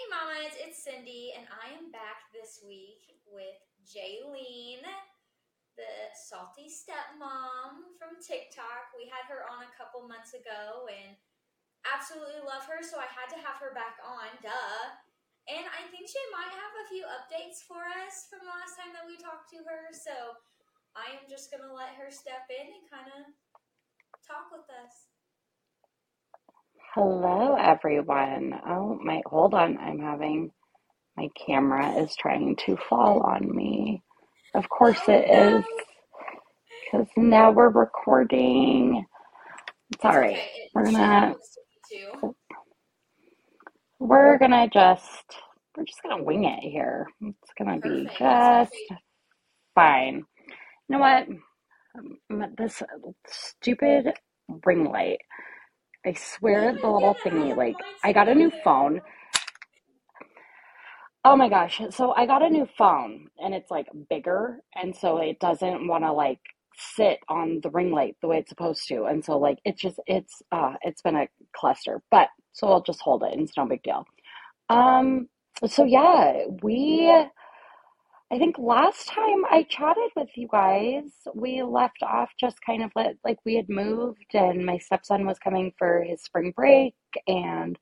Hey, mamas, it's Cindy, and I am back this week with Jaylene, the salty stepmom from TikTok. We had her on a couple months ago and absolutely love her, so I had to have her back on, duh. And I think she might have a few updates for us from the last time that we talked to her, so I am just going to let her step in and kind of talk with us. Hello, everyone. Oh, my, hold on. I'm having my camera is trying to fall on me. Of course it is, because now we're recording. It's all okay. We're gonna, too. we're gonna just, we're just gonna wing it here. It's gonna be Perfect. That's just fine. You know what? Um, This stupid ring light. I swear the little thingy, like, I got a new phone. Oh my gosh. So I got a new phone and it's like bigger and so it doesn't want to like sit on the ring light the way it's supposed to. And so like it's just it's uh it's been a cluster. But so I'll just hold it and it's no big deal. Um so yeah, we I think last time I chatted with you guys, we left off just kind of like, like we had moved and my stepson was coming for his spring break and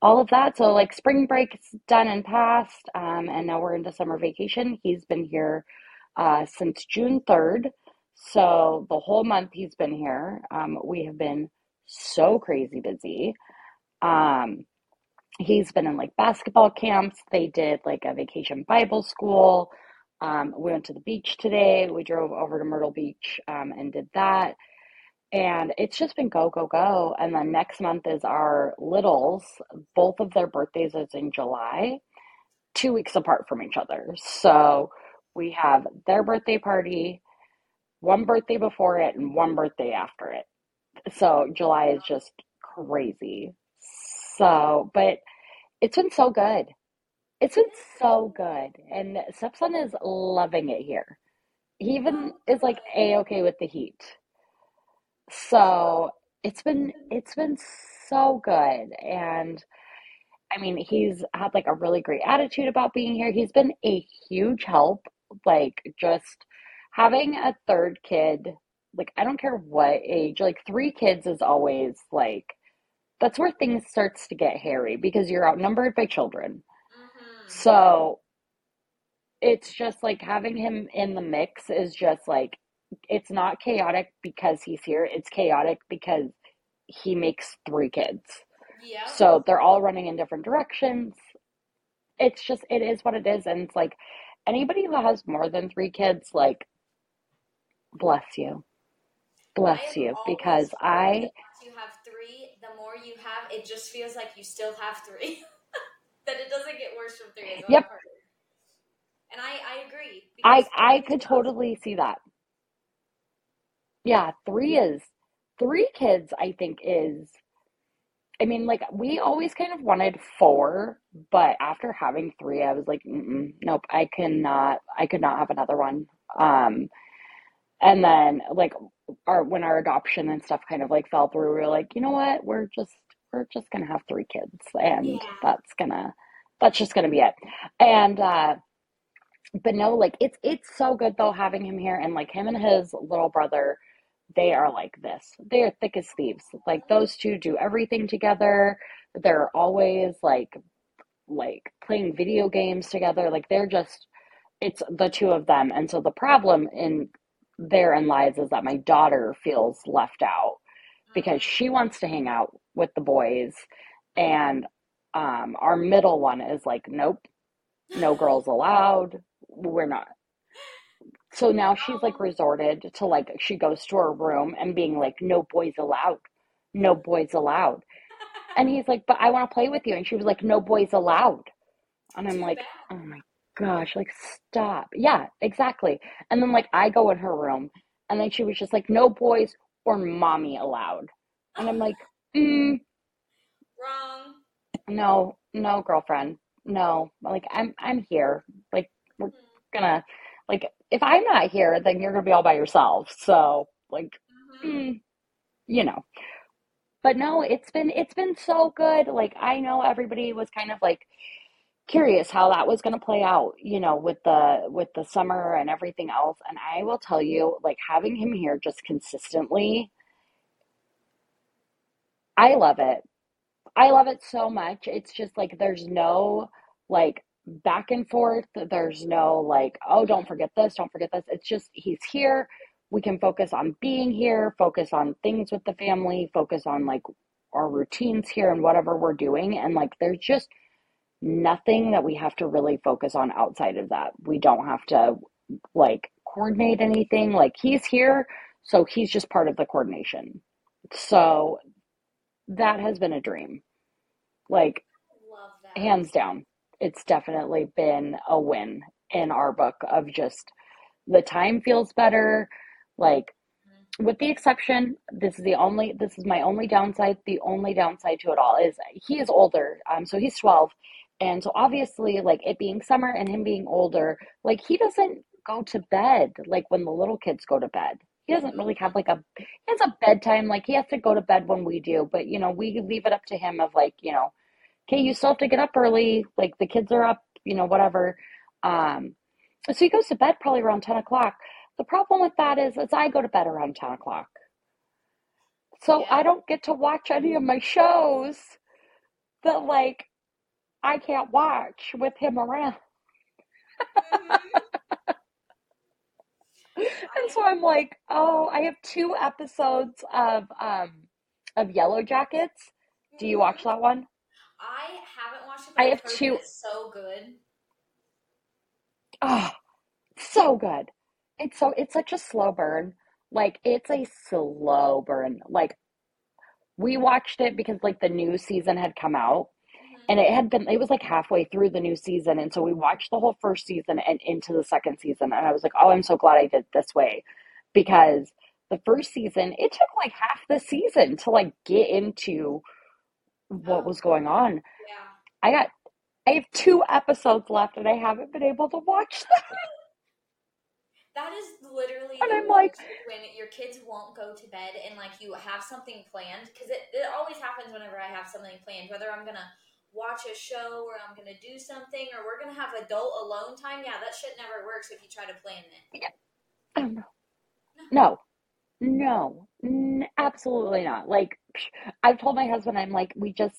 all of that. So like spring break's done and passed, um, and now we're into summer vacation. He's been here uh, since June 3rd. So the whole month he's been here. Um, we have been so crazy busy. Um, he's been in like basketball camps. They did like a vacation Bible school. Um, we went to the beach today. We drove over to Myrtle Beach um, and did that. And it's just been go, go, go. And then next month is our littles. Both of their birthdays is in July, two weeks apart from each other. So we have their birthday party, one birthday before it, and one birthday after it. So July is just crazy. So, but it's been so good. It's been so good. And stepson is loving it here. He even is like a-okay with the heat. So it's been it's been so good. And I mean, he's had like a really great attitude about being here. He's been a huge help. Like just having a third kid, like I don't care what age, like three kids is always like that's where things starts to get hairy because you're outnumbered by children. Mm-hmm. So it's just like having him in the mix is just like it's not chaotic because he's here. It's chaotic because he makes three kids. Yep. So they're all running in different directions. It's just, it is what it is. And it's like anybody who has more than three kids, like, bless you. Bless you. Because I, that once you have three, the more you have, it just feels like you still have three. that it doesn't get worse from three, yep. And I, I agree I, I could totally see that. Yeah, three is, three kids, I think is, I mean, like, we always kind of wanted four, but after having three, I was like, nope, I cannot, I could not have another one. Um, And then like our when our adoption and stuff kind of like fell through, we were like, you know what? We're just we're just gonna have three kids and Yeah. that's gonna that's just gonna be it. And uh but no, like it's it's so good though having him here and like him and his little brother, they are like this. They are thick as thieves. Like those two do everything together. They're always like like playing video games together. Like they're just it's the two of them. And so the problem in therein lies is that my daughter feels left out because she wants to hang out with the boys. And um, our middle one is like, nope, no girls allowed. We're not. So now she's like resorted to like, she goes to her room and being like, no boys allowed. No boys allowed. And he's like, but I want to play with you. And she was like, no boys allowed. And I'm like, oh my gosh, like stop. Yeah, exactly. And then like I go in her room and then she was just like, no boys or mommy allowed. And I'm like, mm, Wrong. no, no, girlfriend. No. Like I'm I'm here. Like we're Mm-hmm. gonna like if I'm not here, then you're gonna be all by yourself. So like, Mm-hmm. mm, you know. But no, it's been it's been so good. Like I know everybody was kind of like curious how that was going to play out, you know, with the with the summer and everything else. And I will tell you, like having him here just consistently, I love it. I love it so much. It's just like there's no like back and forth. There's no like, oh, don't forget this, don't forget this. It's just he's here. We can focus on being here, focus on things with the family, focus on like our routines here and whatever we're doing. And like there's just nothing that we have to really focus on outside of that. We don't have to like coordinate anything. Like he's here, so he's just part of the coordination. So that has been a dream. Like hands down, it's definitely been a win in our book of just the time feels better. Like with the exception, this is the only this is my only downside. The only downside to it all is he is older. Um, so he's 12. And so obviously, like it being summer and him being older, like he doesn't go to bed like when the little kids go to bed. He doesn't really have like a he has a bedtime, like he has to go to bed when we do, but you know, we leave it up to him of like, you know, okay, you still have to get up early, like the kids are up, you know, whatever. Um, so he goes to bed probably around 10 o'clock. The problem with that is, is I go to bed around 10 o'clock. So Yeah. I don't get to watch any of my shows that like I can't watch with him around. Mhm. And so I'm like, oh, I have two episodes of um of Yellowjackets. Do you watch Mhm. that one? I haven't watched it, I heard two. it's so good. Oh, so good. It's so it's such a slow burn. Like it's a slow burn. Like we watched it because like the new season had come out. And it had been it was like halfway through the new season and so we watched the whole first season and into the second season and I was like, "Oh, I'm so glad I did it this way." Because the first season, it took like half the season to like get into what Oh, was going on. yeah. I got I have two episodes left and I haven't been able to watch them. That is literally And I'm like, when your kids won't go to bed and like you have something planned because it, it always happens whenever I have something planned, whether I'm gonna watch a show or I'm gonna do something or we're gonna have adult alone time. Yeah, that shit never works if you try to plan it. Yeah. Oh, no. No. No. N- absolutely not. Like I've told my husband I'm like we just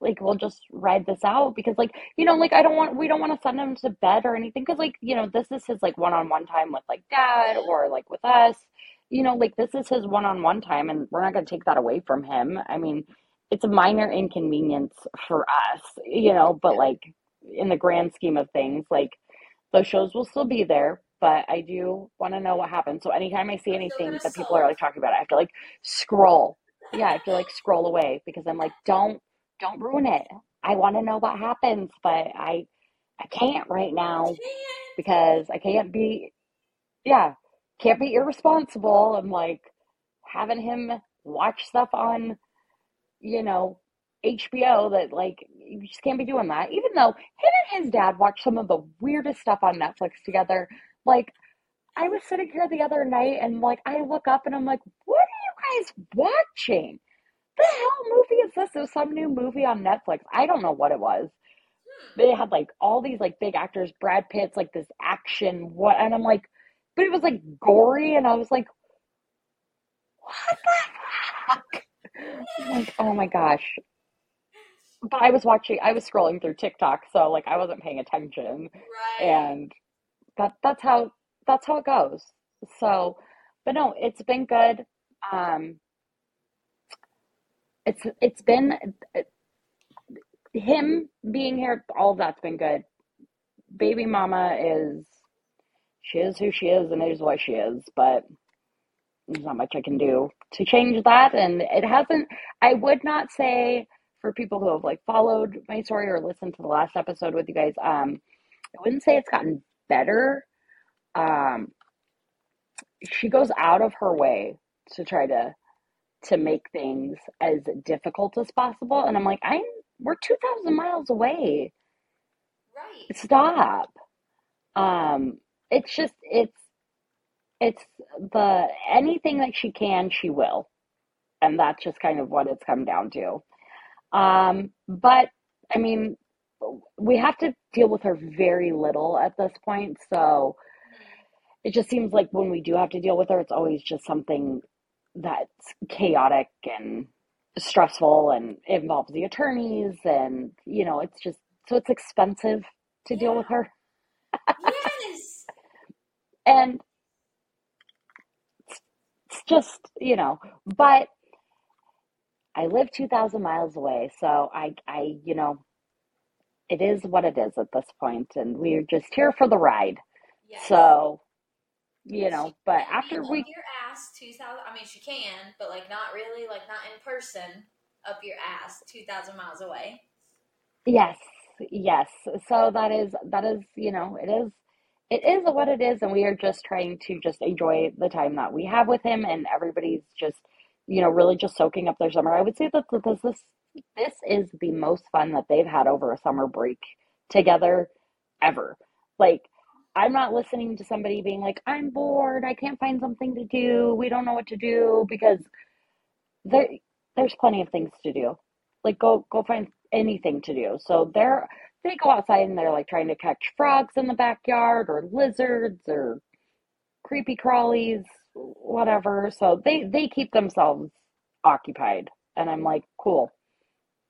like we'll just ride this out because like you know like I don't want we don't want to send him to bed or anything because like you know this is his like one-on-one time with like dad or like with us you know like this is his one-on-one time and we're not going to take that away from him I mean it's a minor inconvenience for us you know but like in the grand scheme of things like those shows will still be there but I do want to know what happens so anytime I see anything that people are like talking about I have to like scroll. Yeah I have to like scroll away because I'm like don't don't ruin it. I want to know what happens, but I I can't right now because I can't be yeah, can't be irresponsible and like having him watch stuff on, you know, HBO that like you just can't be doing that. Even though him and his dad watch some of the weirdest stuff on Netflix together. Like I was sitting here the other night and like I look up and I'm like, what are you guys watching? The hell movie is this? It was some new movie on Netflix. I don't know what it was. They had like all these like big actors, Brad Pitt's like this action what and I'm like, but it was like gory and I was like, what the fuck? Like, oh my gosh. But I was watching I was scrolling through TikTok, so like I wasn't paying attention Right. and that that's how that's how it goes. So, but no, it's been good. Um, it's it's been him being here. All of that's been good. Baby mama is she is who she is and is what she is, but there's not much I can do to change that. And it hasn't. I would not say for people who have like followed my story or listened to the last episode with you guys. Um, I wouldn't say it's gotten better um she goes out of her way to try to to make things as difficult as possible and i'm like i'm we're 2000 miles away right. stop um it's just it's it's the anything that she can she will and that's just kind of what it's come down to um but i mean we have to deal with her very little at this point. So it just seems like when we do have to deal with her, it's always just something that's chaotic and stressful and involves the attorneys and you know it's just so it's expensive to deal with her Yes. and just you know but i live 2000 miles away so i i you know it is what it is at this point and we're just here for the ride Yes. so you know She but after up we your ass two thousand. I mean, she can, but like not really, like not in person up your ass two thousand miles away. Yes, yes. So that is that is, you know, it is it is what it is, and we are just trying to just enjoy the time that we have with him, and everybody's just, you know, really just soaking up their summer. I would say that this this this is the most fun that they've had over a summer break together ever. Like, I'm not listening to somebody being like, I'm bored, I can't find something to do, we don't know what to do, because there there's plenty of things to do. Like go go find anything to do. So they're they go outside and they're like trying to catch frogs in the backyard or lizards or creepy crawlies, whatever. So they they keep themselves occupied. And I'm like, cool.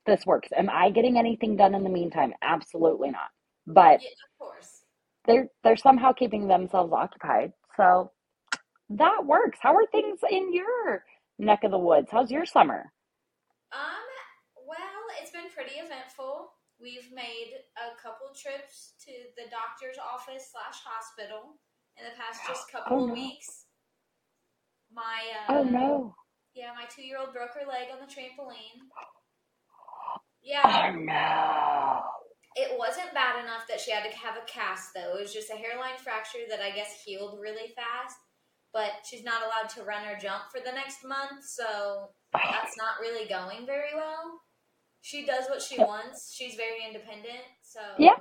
This works. Am I getting anything done in the meantime? Absolutely not. But Yeah, of course. they're they're somehow keeping themselves occupied. So that works. How are things in your neck of the woods? How's your summer? Um. Well, it's been pretty eventful. We've made a couple trips to the doctor's office slash hospital in the past just couple Oh of no. weeks. My uh, Oh no. yeah, my two year old broke her leg on the trampoline. Yeah. Oh no. it wasn't bad enough that she had to have a cast though. It was just a hairline fracture that I guess healed really fast. But she's not allowed to run or jump for the next month, so that's not really going very well. She does what she wants. She's very independent, so Yeah.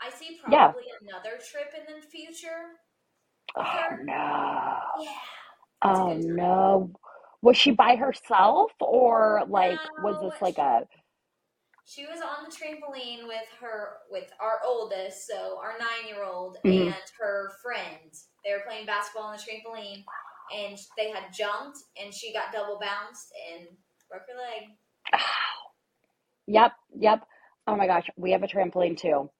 I see Yeah. probably another trip in the future. Oh no. Yeah, Oh no. Was she by herself or like was this like a She was on the trampoline with her with our oldest, so our nine year old Mhm. and her friend. They were playing basketball on the trampoline and they had jumped and she got double bounced and broke her leg. Yep, yep. Oh my gosh, we have a trampoline too.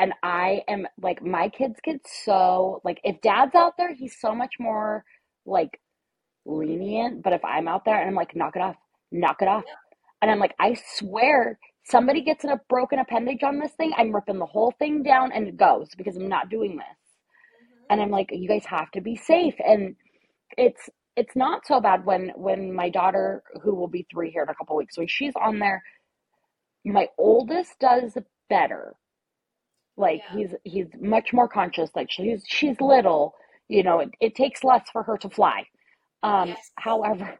And I am like my kids get so like if dad's out there, he's so much more like lenient, but if I'm out there and I'm like knock it off, knock it off. And I'm like I swear somebody gets a broken appendage on this thing, I'm ripping the whole thing down and it goes because I'm not doing this. hmm And I'm like you guys have to be safe and it's it's not so bad when when my daughter who will be 3 here in a couple weeks, when she's on there my oldest does better like Yeah. he's he's much more conscious like she's she's little you know it, it takes less for her to fly um Yes. however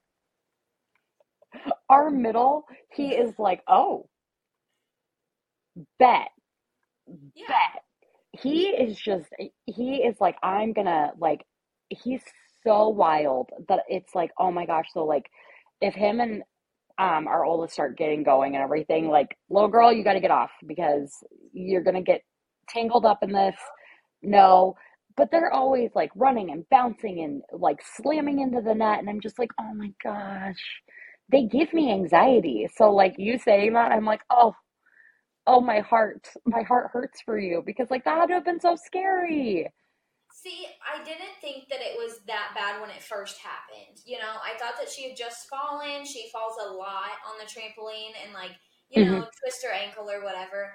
our middle he is like oh bet Yeah. bet he is just he is like i'm gonna like he's so wild that it's like oh my gosh so like if him and um our oldest start getting going and everything like little girl you got to get off because you're gonna get tangled up in this. No but they're always like running and bouncing and like slamming into the net and i'm just like oh my gosh. They give me anxiety. So like you saying that i'm like oh oh my heart my heart hurts for you because like that would have been so scary See, I didn't think that it was that bad when it first happened. You know, I thought that she had just fallen. She falls a lot on the trampoline and, like, you know, mm-hmm. twist her ankle or whatever.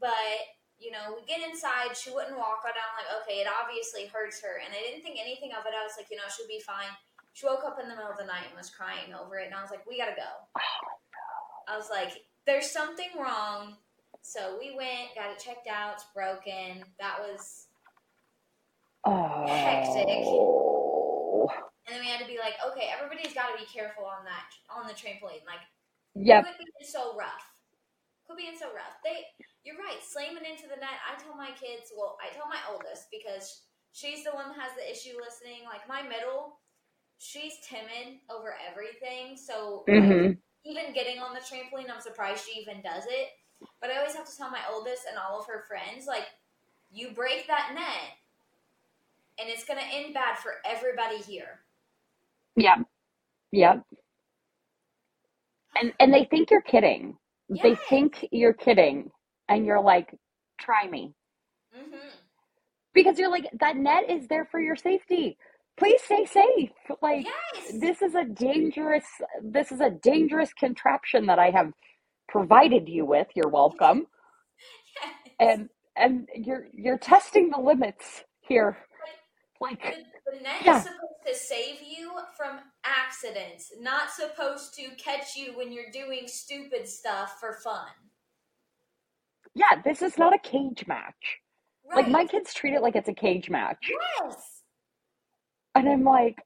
But, you know, we get inside. She wouldn't walk out. I'm like, okay, it obviously hurts her. And I didn't think anything of it. I was like, you know, she'll be fine. She woke up in the middle of the night and was crying over it. And I was like, we got to go. I was like, there's something wrong. So we went, got it checked out. It's broken. That was Hectic. oh And then we had to be like, okay, everybody's got to be careful on that on the trampoline. Like, yep quit being so rough. Quit being so rough. They, you're right, slamming into the net. I tell my kids, well, I tell my oldest because she's the one that has the issue listening. Like my middle, she's timid over everything. So like, hmm even getting on the trampoline, I'm surprised she even does it. But I always have to tell my oldest and all of her friends, like, you break that net, and it's gonna end bad for everybody here. Yeah. Yep. And and they think you're kidding. They think you're kidding, and you're like, try me. Mm-hmm. Because you're like, that net is there for your safety. Please stay safe. Like, Yes. this is a dangerous this is a dangerous contraption that I have provided you with. You're welcome. yes. And and you're you're testing the limits here. Like, The, the net Yeah. is supposed to save you from accidents, not supposed to catch you when you're doing stupid stuff for fun. yeah, this is not a cage match. Right. Like my kids treat it like it's a cage match. yes. And I'm like,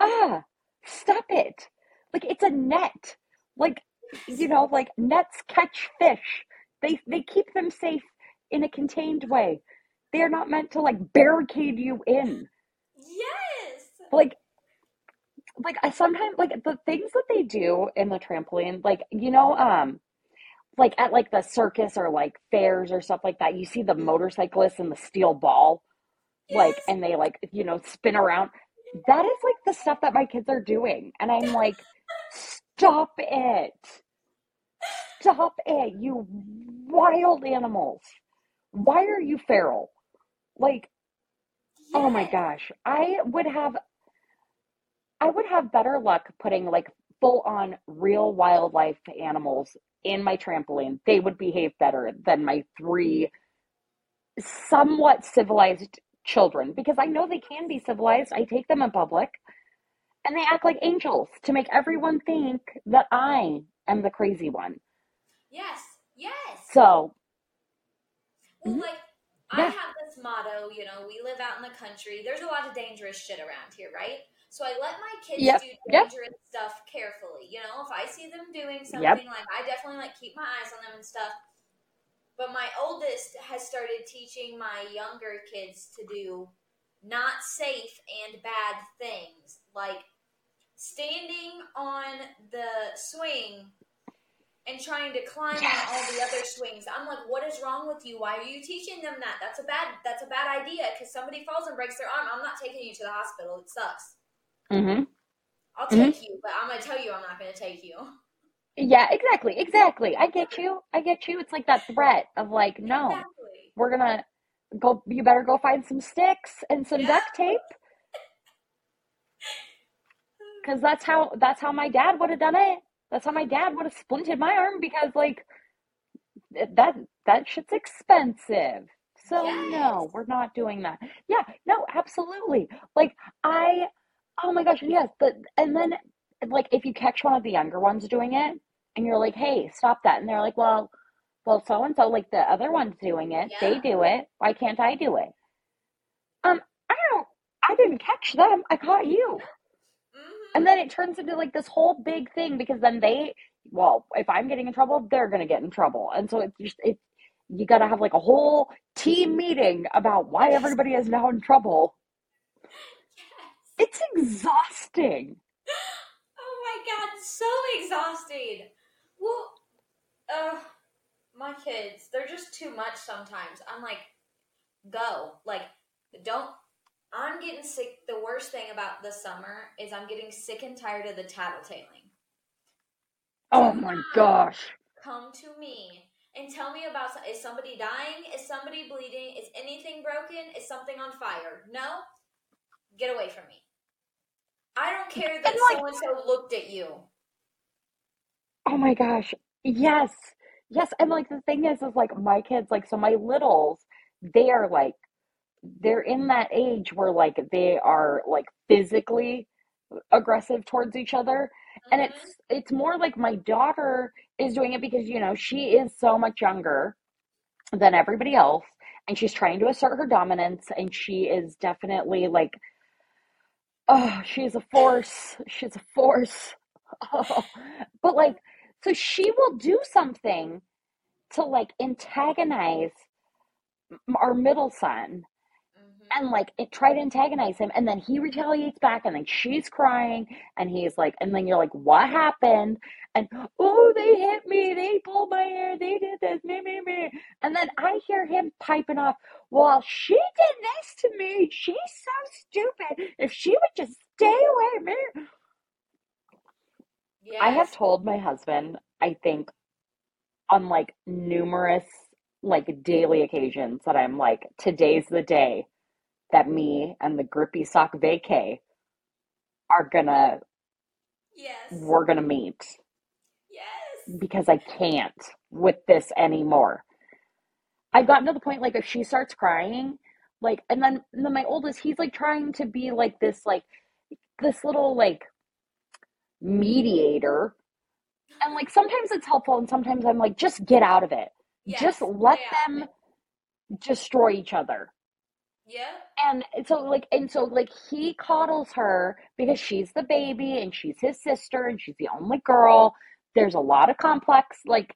ah, stop it. Like it's a net. Like, you know, like nets catch fish. They they keep them safe in a contained way. They are not meant to like barricade you in. Yes. Like like I sometimes like the things that they do in the trampoline, like you know, um like at like the circus or like fairs or stuff like that, you see the motorcyclists and the steel ball, like and they like, you know, spin around. That is like the stuff that my kids are doing. And I'm like, stop it. Stop it, you wild animals. Why are you feral? Like, oh my gosh. I would have I would have better luck putting like full on real wildlife animals in my trampoline. They would behave better than my three somewhat civilized children because I know they can be civilized. I take them in public and they act like angels to make everyone think that I am the crazy one. Yes. Yes. So, Well, mhm, like I yeah, have this motto, you know, we live out in the country. There's a lot of dangerous shit around here, right? So I let my kids yep, do yep, dangerous stuff carefully. You know, if I see them doing yep. something, like I definitely like keep my eyes on them and stuff. But my oldest has started teaching my younger kids to do not safe and bad things, like standing on the swing and trying to climb on all the other swings. I'm like, what is wrong with you? Why are you teaching them that? That's a bad that's a bad idea because somebody falls and breaks their arm. I'm not taking you to the hospital. It sucks. Mm-hmm. I'll Mhm. take you, but I'm gonna tell you I'm not gonna take you. Yeah, exactly. Exactly. I get you. I get you. It's like that threat of like, no, Exactly. we're gonna go you better go find some sticks and some Yeah. duct tape because that's how that's how my dad would have done it. That's how my dad would have splinted my arm because like that that shit's expensive. So Yes. no, we're not doing that. Yeah, no, absolutely. Like I oh my gosh, yes, but and then like if you catch one of the younger ones doing it and you're like, "Hey, stop that." And they're like, "Well, well, so and so like the other one's doing it. They do it. Why can't I do it?" Um, I don't I didn't catch them. I caught you. And then it turns into like this whole big thing because then they, well, if I'm getting in trouble, they're gonna get in trouble. And so it's just it you gotta have like a whole team meeting about why everybody is now in trouble. Yes. It's exhausting. Oh my god, so exhausting. Well, uh, my kids, they're just too much sometimes. I'm like, go. Like, don't. I'm getting sick. The worst thing about the summer is I'm getting sick and tired of the tattletaling. Oh my gosh. come to me and tell me about is somebody dying? Is somebody bleeding? Is anything broken? Is something on fire? No? Get away from me. I don't care that so and so looked at you. Oh my gosh. Yes. Yes. And like the thing is, is like my kids, like, so my littles, they are like, they're in that age where like they are like physically aggressive towards each other. And Mm-hmm. it's, it's more like my daughter is doing it because, you know, she is so much younger than everybody else. And she's trying to assert her dominance. And she is definitely like, oh, she's a force. She's a force. Oh. But like, so she will do something to like antagonize our middle son. And like it, try to antagonize him and then he retaliates back and then she's crying and he's like and then you're like what happened and oh they hit me. They pulled my hair. They did this. Me, me, me. And then I hear him piping off, well, she did this to me. She's so stupid. If she would just stay away, me. Yes. I have told my husband, I think, on like numerous, like daily occasions that I'm like, today's the day that me and the grippy sock vacay are gonna, Yes. we're gonna meet Yes. because I can't with this anymore. I've gotten to the point like if she starts crying, like, and then, and then my oldest, he's like trying to be like this, like, this little like mediator. And like sometimes it's helpful, and sometimes I'm like, just get out of it. Yes. Just let of them destroy each other. Yep. And so like and so like he coddles her because she's the baby and she's his sister and she's the only girl. There's a lot of complex like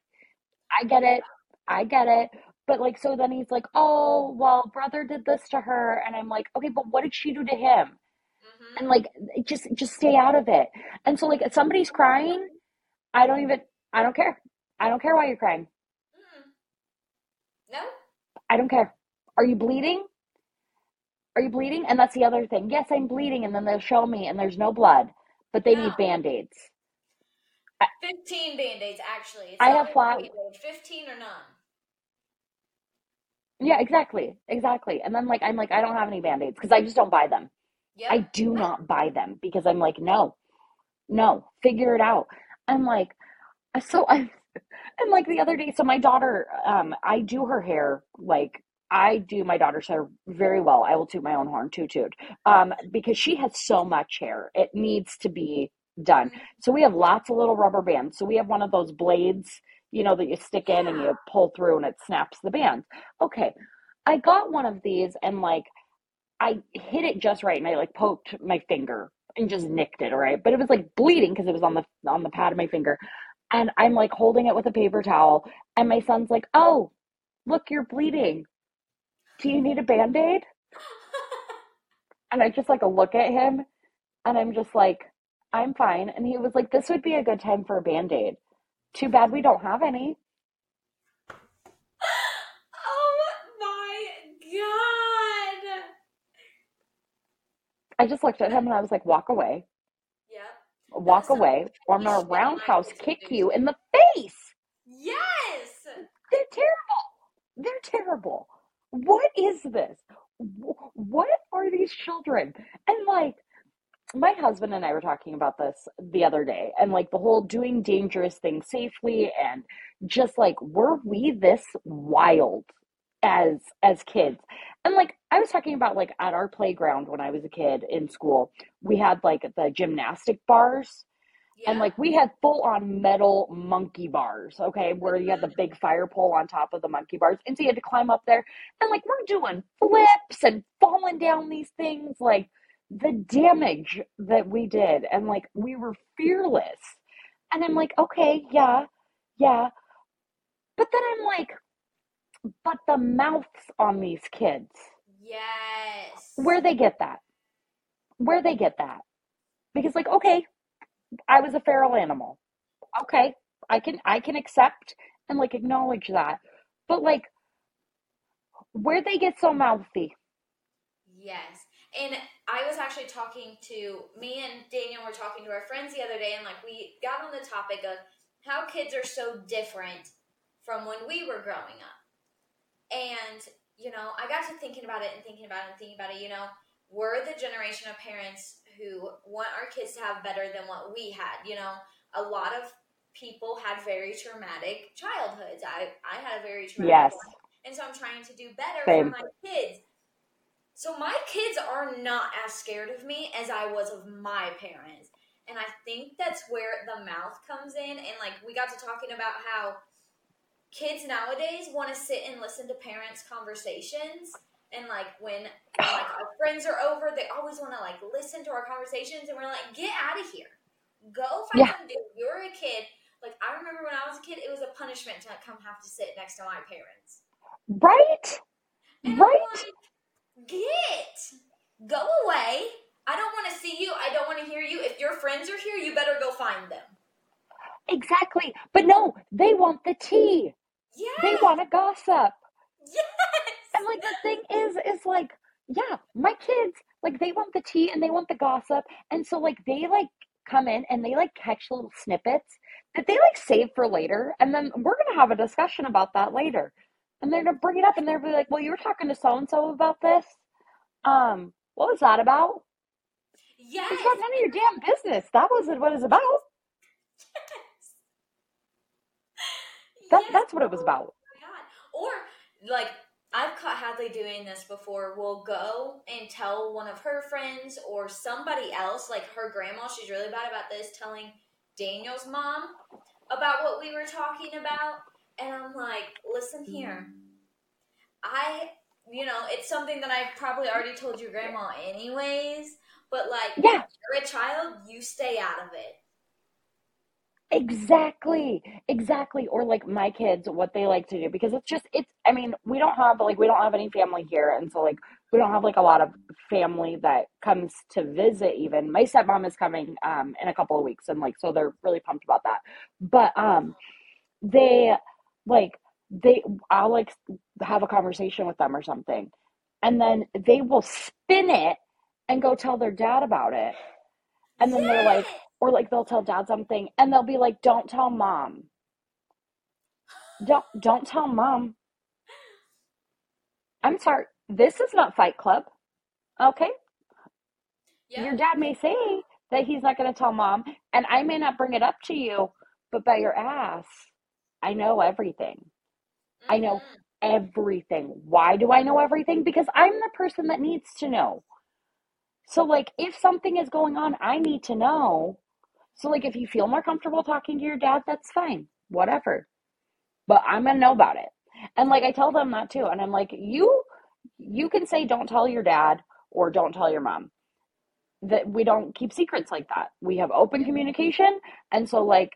I get it. I get it. But like so then he's like, "Oh, well, brother did this to her." And I'm like, "Okay, but what did she do to him?" Mm-hmm. And like just just stay out of it. And so like if somebody's crying, I don't even I don't care. I don't care why you're crying. Mm. No. I don't care. Are you bleeding? Are you bleeding? And that's the other thing. Yes, I'm bleeding, and then they'll show me, and there's no blood, but they need band aids. Fifteen band-aids actually. It's I have flat- Fifteen or none. Yeah, exactly. Exactly. And then, like, I'm like, I don't have any band aids because I just don't buy them. Yep. I do not buy them because I'm like, no, no, figure it out. I'm like, so I, and like the other day, so my daughter, um, I do her hair like I do my daughter's hair very well. I will toot my own horn, toot toot, um, because she has so much hair. It needs to be done. So we have lots of little rubber bands. So we have one of those blades, you know, that you stick in and you pull through and it snaps the band. Okay, I got one of these and like I hit it just right and I like poked my finger and just nicked it, all right? But it was like bleeding because it was on the on the pad of my finger. And I'm like holding it with a paper towel and my son's like, "Oh, look, you're bleeding. Do you need a band-aid?" And I just like a look at him and I'm just like, "I'm fine." And he was like, "This would be a good time for a band-aid." Too bad we don't have any. oh my god. I just looked at him and I was like, "Walk away. Yep. Walk so away or I'm gonna roundhouse kick you in the face." Yes. They're terrible. They're terrible. What is this? What are these children? And like, my husband and I were talking about this the other day, and like the whole doing dangerous things safely, and just like, were we this wild as as kids? And like, I was talking about like at our playground when I was a kid in school, we had like the gymnastic bars. Yeah. And like we had full on metal monkey bars, okay, where you had the big fire pole on top of the monkey bars. And so you had to climb up there. And like we're doing flips and falling down these things, like the damage that we did. And like we were fearless. And I'm like, okay, yeah, yeah. But then I'm like, but the mouths on these kids, yes. where they get that? Where they get that? Because like, okay, I was a feral animal. Okay, I can I can accept and like acknowledge that. But like where they get so mouthy. Yes. And I was actually talking to me and Daniel were talking to our friends the other day and like we got on the topic of how kids are so different from when we were growing up. And, you know, I got to thinking about it and thinking about it and thinking about it, you know, we're the generation of parents who want our kids to have better than what we had. You know, a lot of people had very traumatic childhoods. I, I had a very traumatic Yes. And so I'm trying to do better Same. for my kids. So my kids are not as scared of me as I was of my parents. And I think that's where the mouth comes in. And like we got to talking about how kids nowadays want to sit and listen to parents' conversations. And like when, like our friends are over, they always want to like listen to our conversations. And we're like, get out of here. Go find Yeah. something. You're a kid. Like I remember when I was a kid, it was a punishment to come have to sit next to my parents. Right? And Right? like, get go away. I don't want to see you. I don't want to hear you. If your friends are here, you better go find them. exactly. But no, they want the tea. Yeah. They want to gossip. Yes. And like the thing is, is like, yeah, my kids, like they want the tea and they want the gossip. And so like they like come in and they like catch little snippets that they like save for later. And then we're gonna have a discussion about that later. And they're gonna bring it up and they'll be like, Well, you were talking to so and so about this. Um, what was that about? Yes. It's not none of your damn business. That wasn't what it's about. That Yes. that's what it was about. Oh my god. Or like I've caught Hadley doing this before. We'll go and tell one of her friends or somebody else, like her grandma, she's really bad about this, telling Daniel's mom about what we were talking about. And I'm like, listen here. I, you know, it's something that I've probably already told your grandma anyways, but like, Yeah. you're a child, you stay out of it. Exactly. Exactly. Or like my kids, what they like to do because it's just it's I mean, we don't have like we don't have any family here and so like we don't have like a lot of family that comes to visit even. My stepmom is coming um in a couple of weeks and like so they're really pumped about that. But um they like they I'll like have a conversation with them or something. And then they will spin it and go tell their dad about it. And then they're like, or like they'll tell dad something and they'll be like, "Don't tell mom. Don't don't tell mom." I'm sorry. This is not Fight Club. Okay? Yep. Your dad may say that he's not going to tell mom, and I may not bring it up to you, but by your ass, I know everything. I know Mhm. everything. Why do I know everything? Because I'm the person that needs to know. So, like, if something is going on, I need to know. So, like, if you feel more comfortable talking to your dad, that's fine. Whatever. But I'm gonna know about it. And like I tell them that too. And I'm like, you you can say don't tell your dad or don't tell your mom. That we don't keep secrets like that. We have open communication. And so like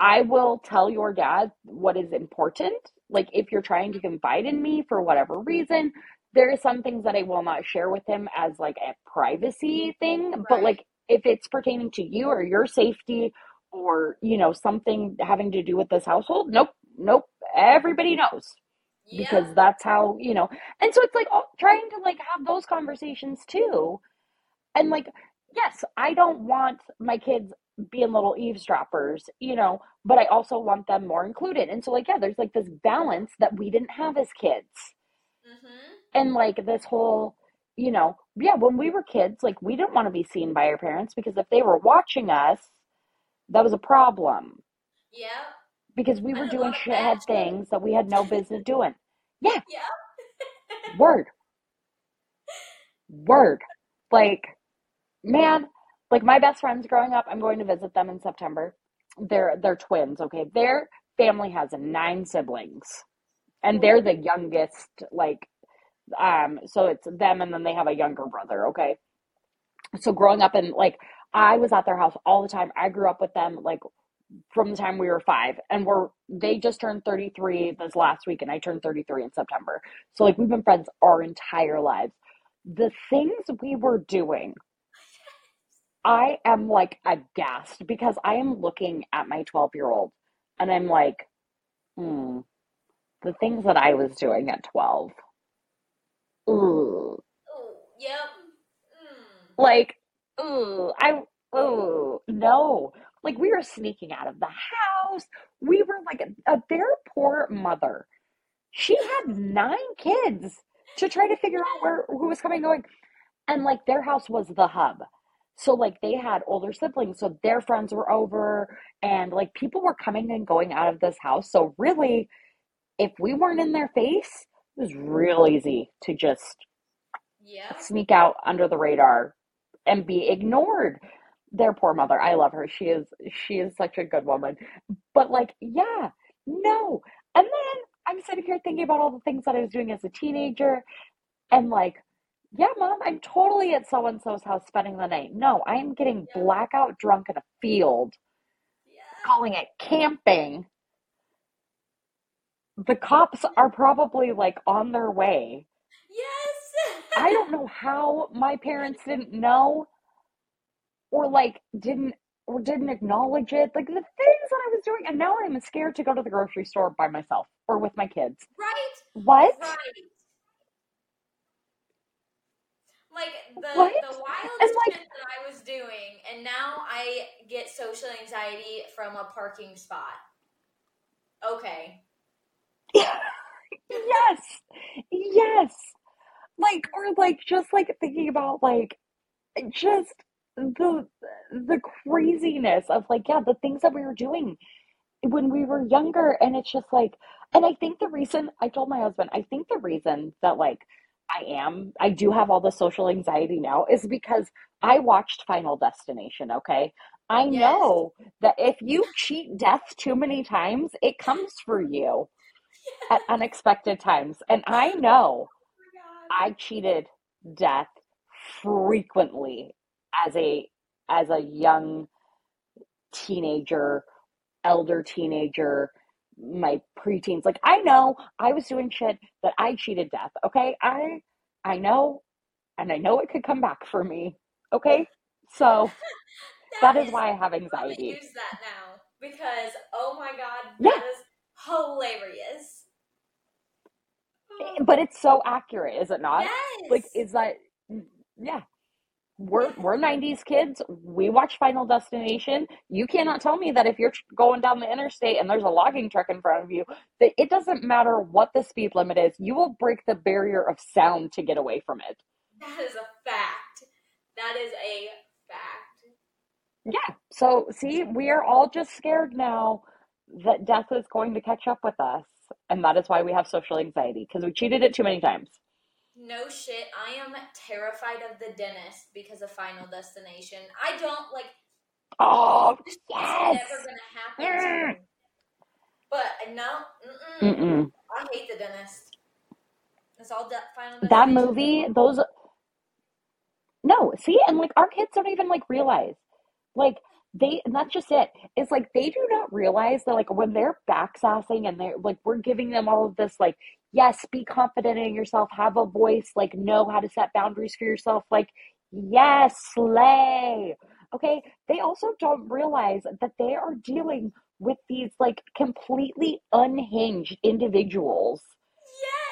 I will tell your dad what is important. Like if you're trying to confide in me for whatever reason, there are some things that I will not share with him as like a privacy thing. But like if it's pertaining to you or your safety or you know something having to do with this household, nope, nope. Everybody knows because that's how you know. And so it's like oh, trying to like have those conversations too. And like yes, I don't want my kids being little eavesdroppers, you know, but I also want them more included. And so like yeah, there's like this balance that we didn't have as kids. Mhm. And like this whole, you know, yeah, when we were kids, like we didn't want to be seen by our parents because if they were watching us, that was a problem Yeah. because we were doing shithead things that we had no business doing. Yeah, Yeah. word, word. Like, man, like my best friends growing up, I'm going to visit them in September. They're they're twins, okay? Their family has nine siblings. And they're the youngest, like um, so it's them and then they have a younger brother, okay? So growing up and like I was at their house all the time. I grew up with them like from the time we were five and we're they just turned 33 this last week and I turned 33 in September. So like we've been friends our entire lives. The things we were doing, I am like aghast because I am looking at my 12 year old and I'm like, hmm, the things that I was doing at 12. Ooh. Oh, yep. Mm. Like, ooh, I, ooh, no. Like, we were sneaking out of the house. We were like a, a their poor mother. She had nine kids to try to figure out where who was coming and going. And like their house was the hub. So like they had older siblings, so their friends were over and like people were coming and going out of this house. So really, if we weren't in their face, it was real easy to just Yep. sneak out under the radar and be ignored. Their poor mother. I love her. She is she is such a good woman. But like, yeah, no. And then I'm sitting here thinking about all the things that I was doing as a teenager and like, yeah, mom, I'm totally at so and so's house spending the night. No, I am getting Yep. blackout drunk in a field, Yeah. calling it camping. The cops are probably like on their way. Yes. I don't know how my parents didn't know or like didn't or didn't acknowledge it. Like the things that I was doing, and now I'm scared to go to the grocery store by myself or with my kids. Right? What? Right. Like the What? the wild And like, that I was doing, and now I get social anxiety from a parking spot. Okay. yes, yes. Like, or like just like thinking about like just the the craziness of like yeah the things that we were doing when we were younger and it's just like and I think the reason I told my husband I think the reason that like I am I do have all the social anxiety now is because I watched Final Destination okay I Yes. know that if you cheat death too many times it comes for you at unexpected times and I know Oh. I cheated death frequently as a as a young teenager, elder teenager, my preteens. Like I know I was doing shit that I cheated death. Okay? I I know and I know it could come back for me. Okay? So That that is is why I have I'm anxiety. use that now because oh my god, Yeah, that is hilarious. Oh, but it's so accurate, is it not? Yes. Like is that mm, yeah. We're we're 90s kids. We watch Final Destination. You cannot tell me that if you're going down the interstate and there's a logging truck in front of you, that it doesn't matter what the speed limit is, you will break the barrier of sound to get away from it. That is a fact. That is a fact. Yeah. So, see, we are all just scared now that death is going to catch up with us. And that is why we have social anxiety because we cheated it too many times. No shit, I am terrified of the dentist because of Final Destination. I don't like Oh, yes. never gonna happen to Mm. me. But no, mm-mm. Mm-mm. I hate the dentist. That's all that Final That movie, those No, see, and like our kids don't even like realize. Like they and that's just it. It's like they do not realize that like when they're backsassing and they're like we're giving them all of this like, yes, be confident in yourself, have a voice, like know how to set boundaries for yourself, like, yes, slay. Okay, they also don't realize that they are dealing with these like completely unhinged individuals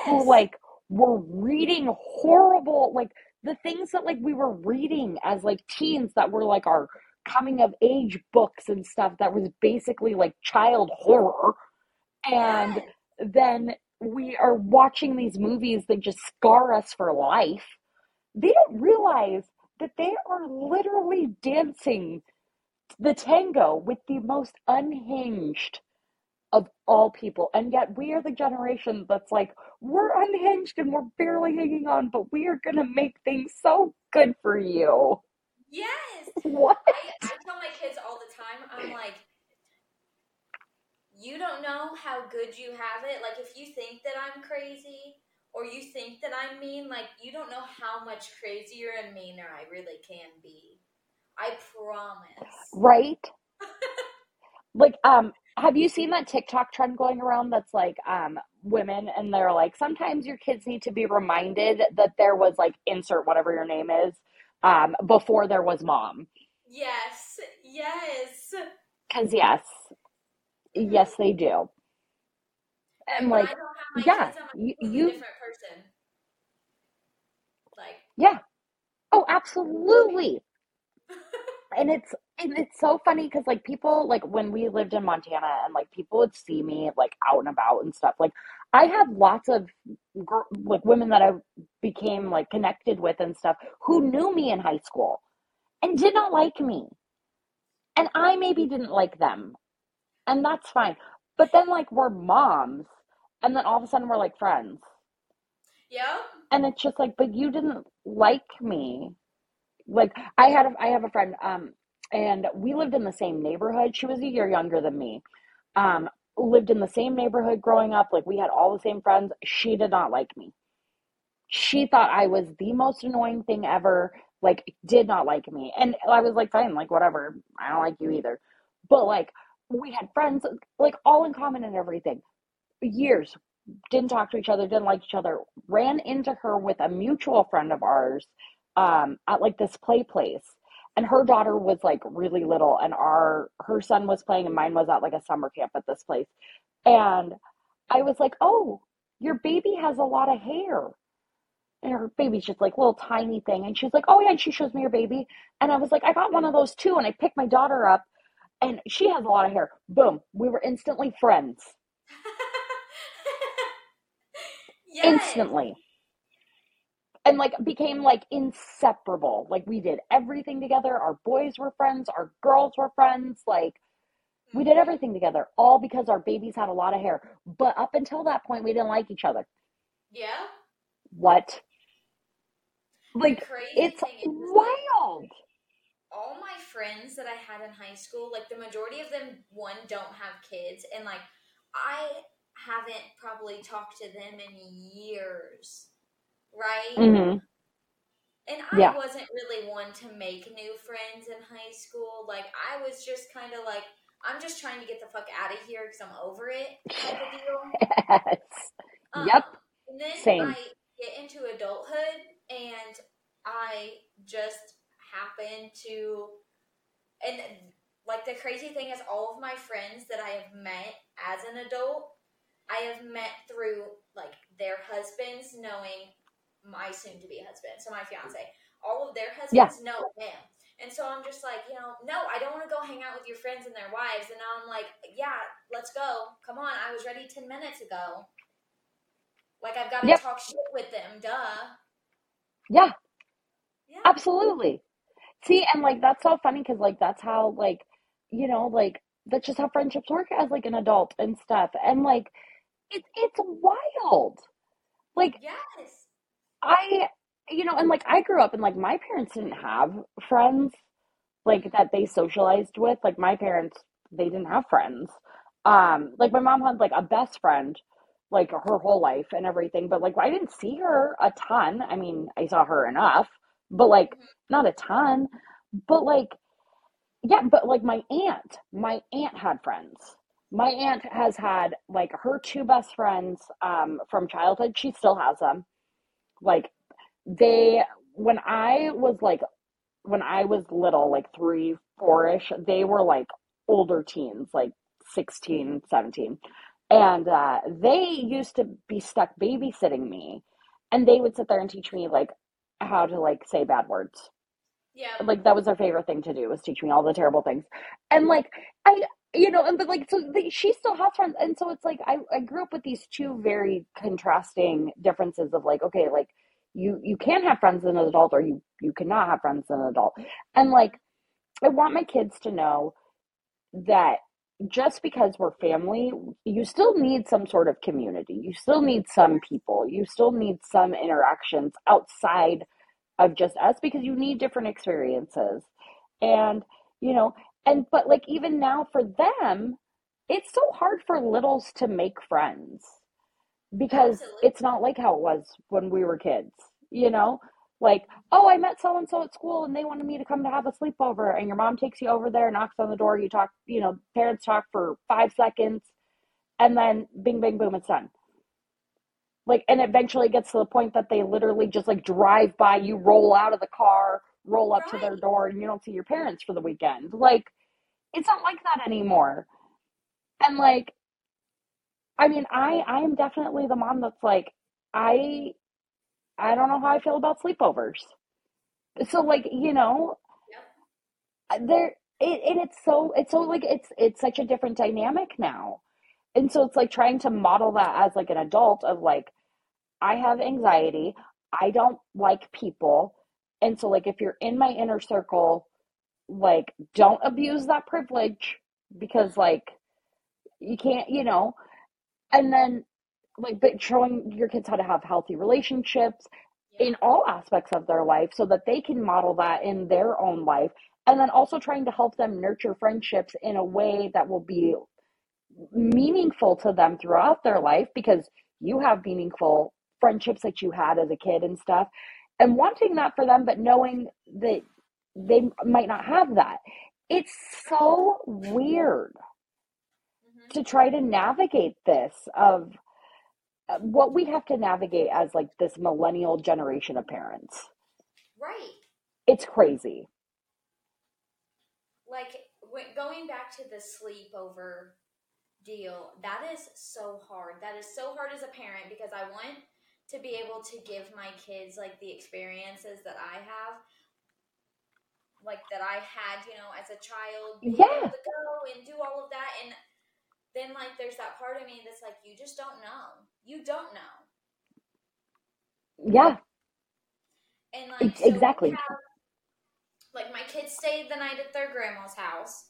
yes. who like were reading horrible like the things that like we were reading as like teens that were like our coming of age books and stuff that was basically like child horror and then we are watching these movies that just scar us for life they don't realize that they are literally dancing the tango with the most unhinged of all people. And yet we are the generation that's like, we're unhinged and we're barely hanging on, but we are going to make things so good for you. Yes. What? I, I tell my kids all the time, I'm like, you don't know how good you have it. Like, if you think that I'm crazy or you think that I'm mean, like, you don't know how much crazier and meaner I really can be. I promise. Right? Like, um, have you seen that TikTok trend going around that's like, um, women and they're like, sometimes your kids need to be reminded that there was like, insert whatever your name is, um, before there was mom. Yes. Yes. Cause yes, yes, they do. And like, don't have my yeah, kids, you, you, different person. Like, yeah. Oh, absolutely. And it's and it's so funny because like people like when we lived in Montana and like people would see me like out and about and stuff. Like I had lots of like women that I became like connected with and stuff who knew me in high school and did not like me. And I maybe didn't like them. And that's fine. But then like we're moms and then all of a sudden we're like friends. Yeah. And it's just like, but you didn't like me. Like I had a, I have a friend um and we lived in the same neighborhood. She was a year younger than me. Um lived in the same neighborhood growing up. Like we had all the same friends. She did not like me. She thought I was the most annoying thing ever. Like did not like me. And I was like fine, like whatever. I don't like you either. But like we had friends like all in common and everything. Years didn't talk to each other, didn't like each other. Ran into her with a mutual friend of ours um, at like this play place. and her daughter was like really little and our her son was playing and mine was at like a summer camp at this place and i was like oh your baby has a lot of hair and her baby's just like little tiny thing and she's like oh yeah and she shows me her baby and i was like i got one of those too and i picked my daughter up and she has a lot of hair boom we were instantly friends yes. instantly and like became like inseparable. Like we did everything together. Our boys were friends, our girls were friends. Like we did mm-hmm. everything together, all because our babies had a lot of hair. But up until that point, we didn't like each other. Yeah. What? Like crazy it's thing is, like, wild. all my friends that I had in high school, like the majority of them, one don't have kids, and like I haven't probably talked to them in years, right? hmm And I Yeah. wasn't really one to make new friends in high school. Like I was just kind of like, I'm just trying to get the fuck out of here because I'm over it, type of deal. Yes. Um, Yep. And then Same. I get into adulthood and I just happen to, and like the crazy thing is, all of my friends that I have met as an adult, I have met through like their husbands knowing my soon to be husband, so my fiance. All of their Yeah. husbands know him. And so I'm just like, you know, no, I don't want to go hang out with your friends and their wives. And now I'm like, yeah, let's go. Come on, I was ready 10 minutes ago. Like, I've got to Yep. talk shit with them, duh. Yeah. Yeah. Absolutely. See, and like that's so funny because like that's how like you know like that's just how friendships work as like an adult and stuff. And like it's it's wild. Like Yes. I you know, and like I grew up and like my parents didn't have friends like that they socialized with. Like my parents, they didn't have friends. Um, like my mom had like a best friend like her whole life and everything, but like I didn't see her a ton. I mean, I saw her enough, but like Mhm. not a ton. But like yeah, but like my aunt, my aunt had friends. My aunt has had like her two best friends um from childhood. She still has them. Like they when I was like when I was little, like three, four ish, they were like older teens, like 16, 17. And uh, they used to be stuck babysitting me. And they would sit there and teach me like how to like say bad words. Yeah. Like that was their favorite thing to do was teach me all the terrible things. And like I you know, and but like so they, she still has friends and so it's like I, I grew up with these two very contrasting differences of like, okay, like you you can have friends as an adult or you you cannot have friends as an adult. And like I want my kids to know that just because we're family, you still need some sort of community. You still need some people. You still need some interactions outside of just us because you need different experiences. And, you know, and but like even now for them, it's so hard for littles to make friends because Absolutely. it's not like how it was when we were kids, you know? Like, oh, I met so and so at school and they wanted me to come to have a sleepover. And your mom takes you over there, knocks on the door, you talk, you know, parents talk for five seconds, and then bing, bing, boom, it's done. Like, and eventually it gets to the point that they literally just like drive by you, roll out of the car, roll up to their door, and you don't see your parents for the weekend. Like, it's not like that anymore. And like, I mean, I I am definitely the mom that's like, I I don't know how I feel about sleepovers. So like, you know, Yep. there it, and it's so it's so like it's it's such a different dynamic now. And so it's like trying to model that as like an adult of like I have anxiety, I don't like people. And so like if you're in my inner circle, like don't abuse that privilege because like you can't, you know, and then like but showing your kids how to have healthy relationships in all aspects of their life so that they can model that in their own life. And then also trying to help them nurture friendships in a way that will be meaningful to them throughout their life because you have meaningful friendships that you had as a kid and stuff. And wanting that for them but knowing that they might not have that. It's so weird Mhm. to try to navigate this of Uh, what we have to navigate as like this millennial generation of parents Right. it's crazy like going back to the sleepover deal, that is so hard. That is so hard as a parent because I want to be able to give my kids like the experiences that I have, like that I had, you know, as a child, being Yeah. able to go and do all of that, and then like there's that part of me that's like, you just don't know. You don't know. Yeah. And like so we exactly. have, like my kids stayed the night at their grandma's house.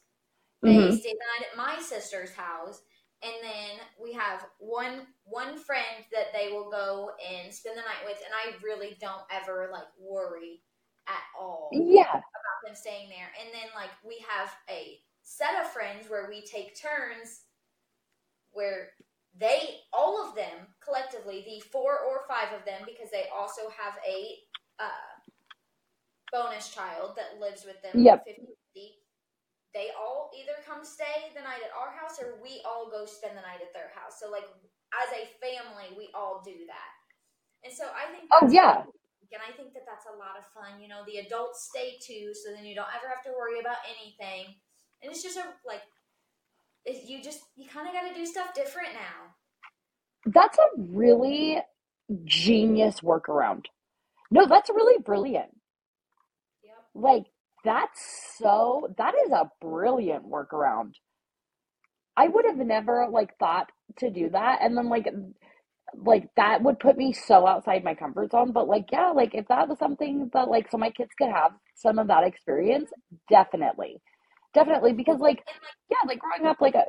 They hmm stayed the night at my sister's house, and then we have one one friend that they will go and spend the night with. And I really don't ever like worry at all Yeah. about them staying there. And then like we have a set of friends where we take turns, where they all of them collectively, the four or five of them, because they also have a uh, bonus child that lives with them. Yep. 50-50, they all either come stay the night at our house or we all go spend the night at their house. So like as a family, we all do that. And so I think Oh yeah. and I think that that's a lot of fun. You know, the adults stay too, so then you don't ever have to worry about anything. And it's just a like, you just you kind of got to do stuff different now. That's a really genius workaround. No, that's really brilliant. Yep. Like that's so that is a brilliant workaround. I would have never like thought to do that and then like like that would put me so outside my comfort zone but like yeah like if that was something that like so my kids could have some of that experience definitely definitely because like yeah like growing up like a,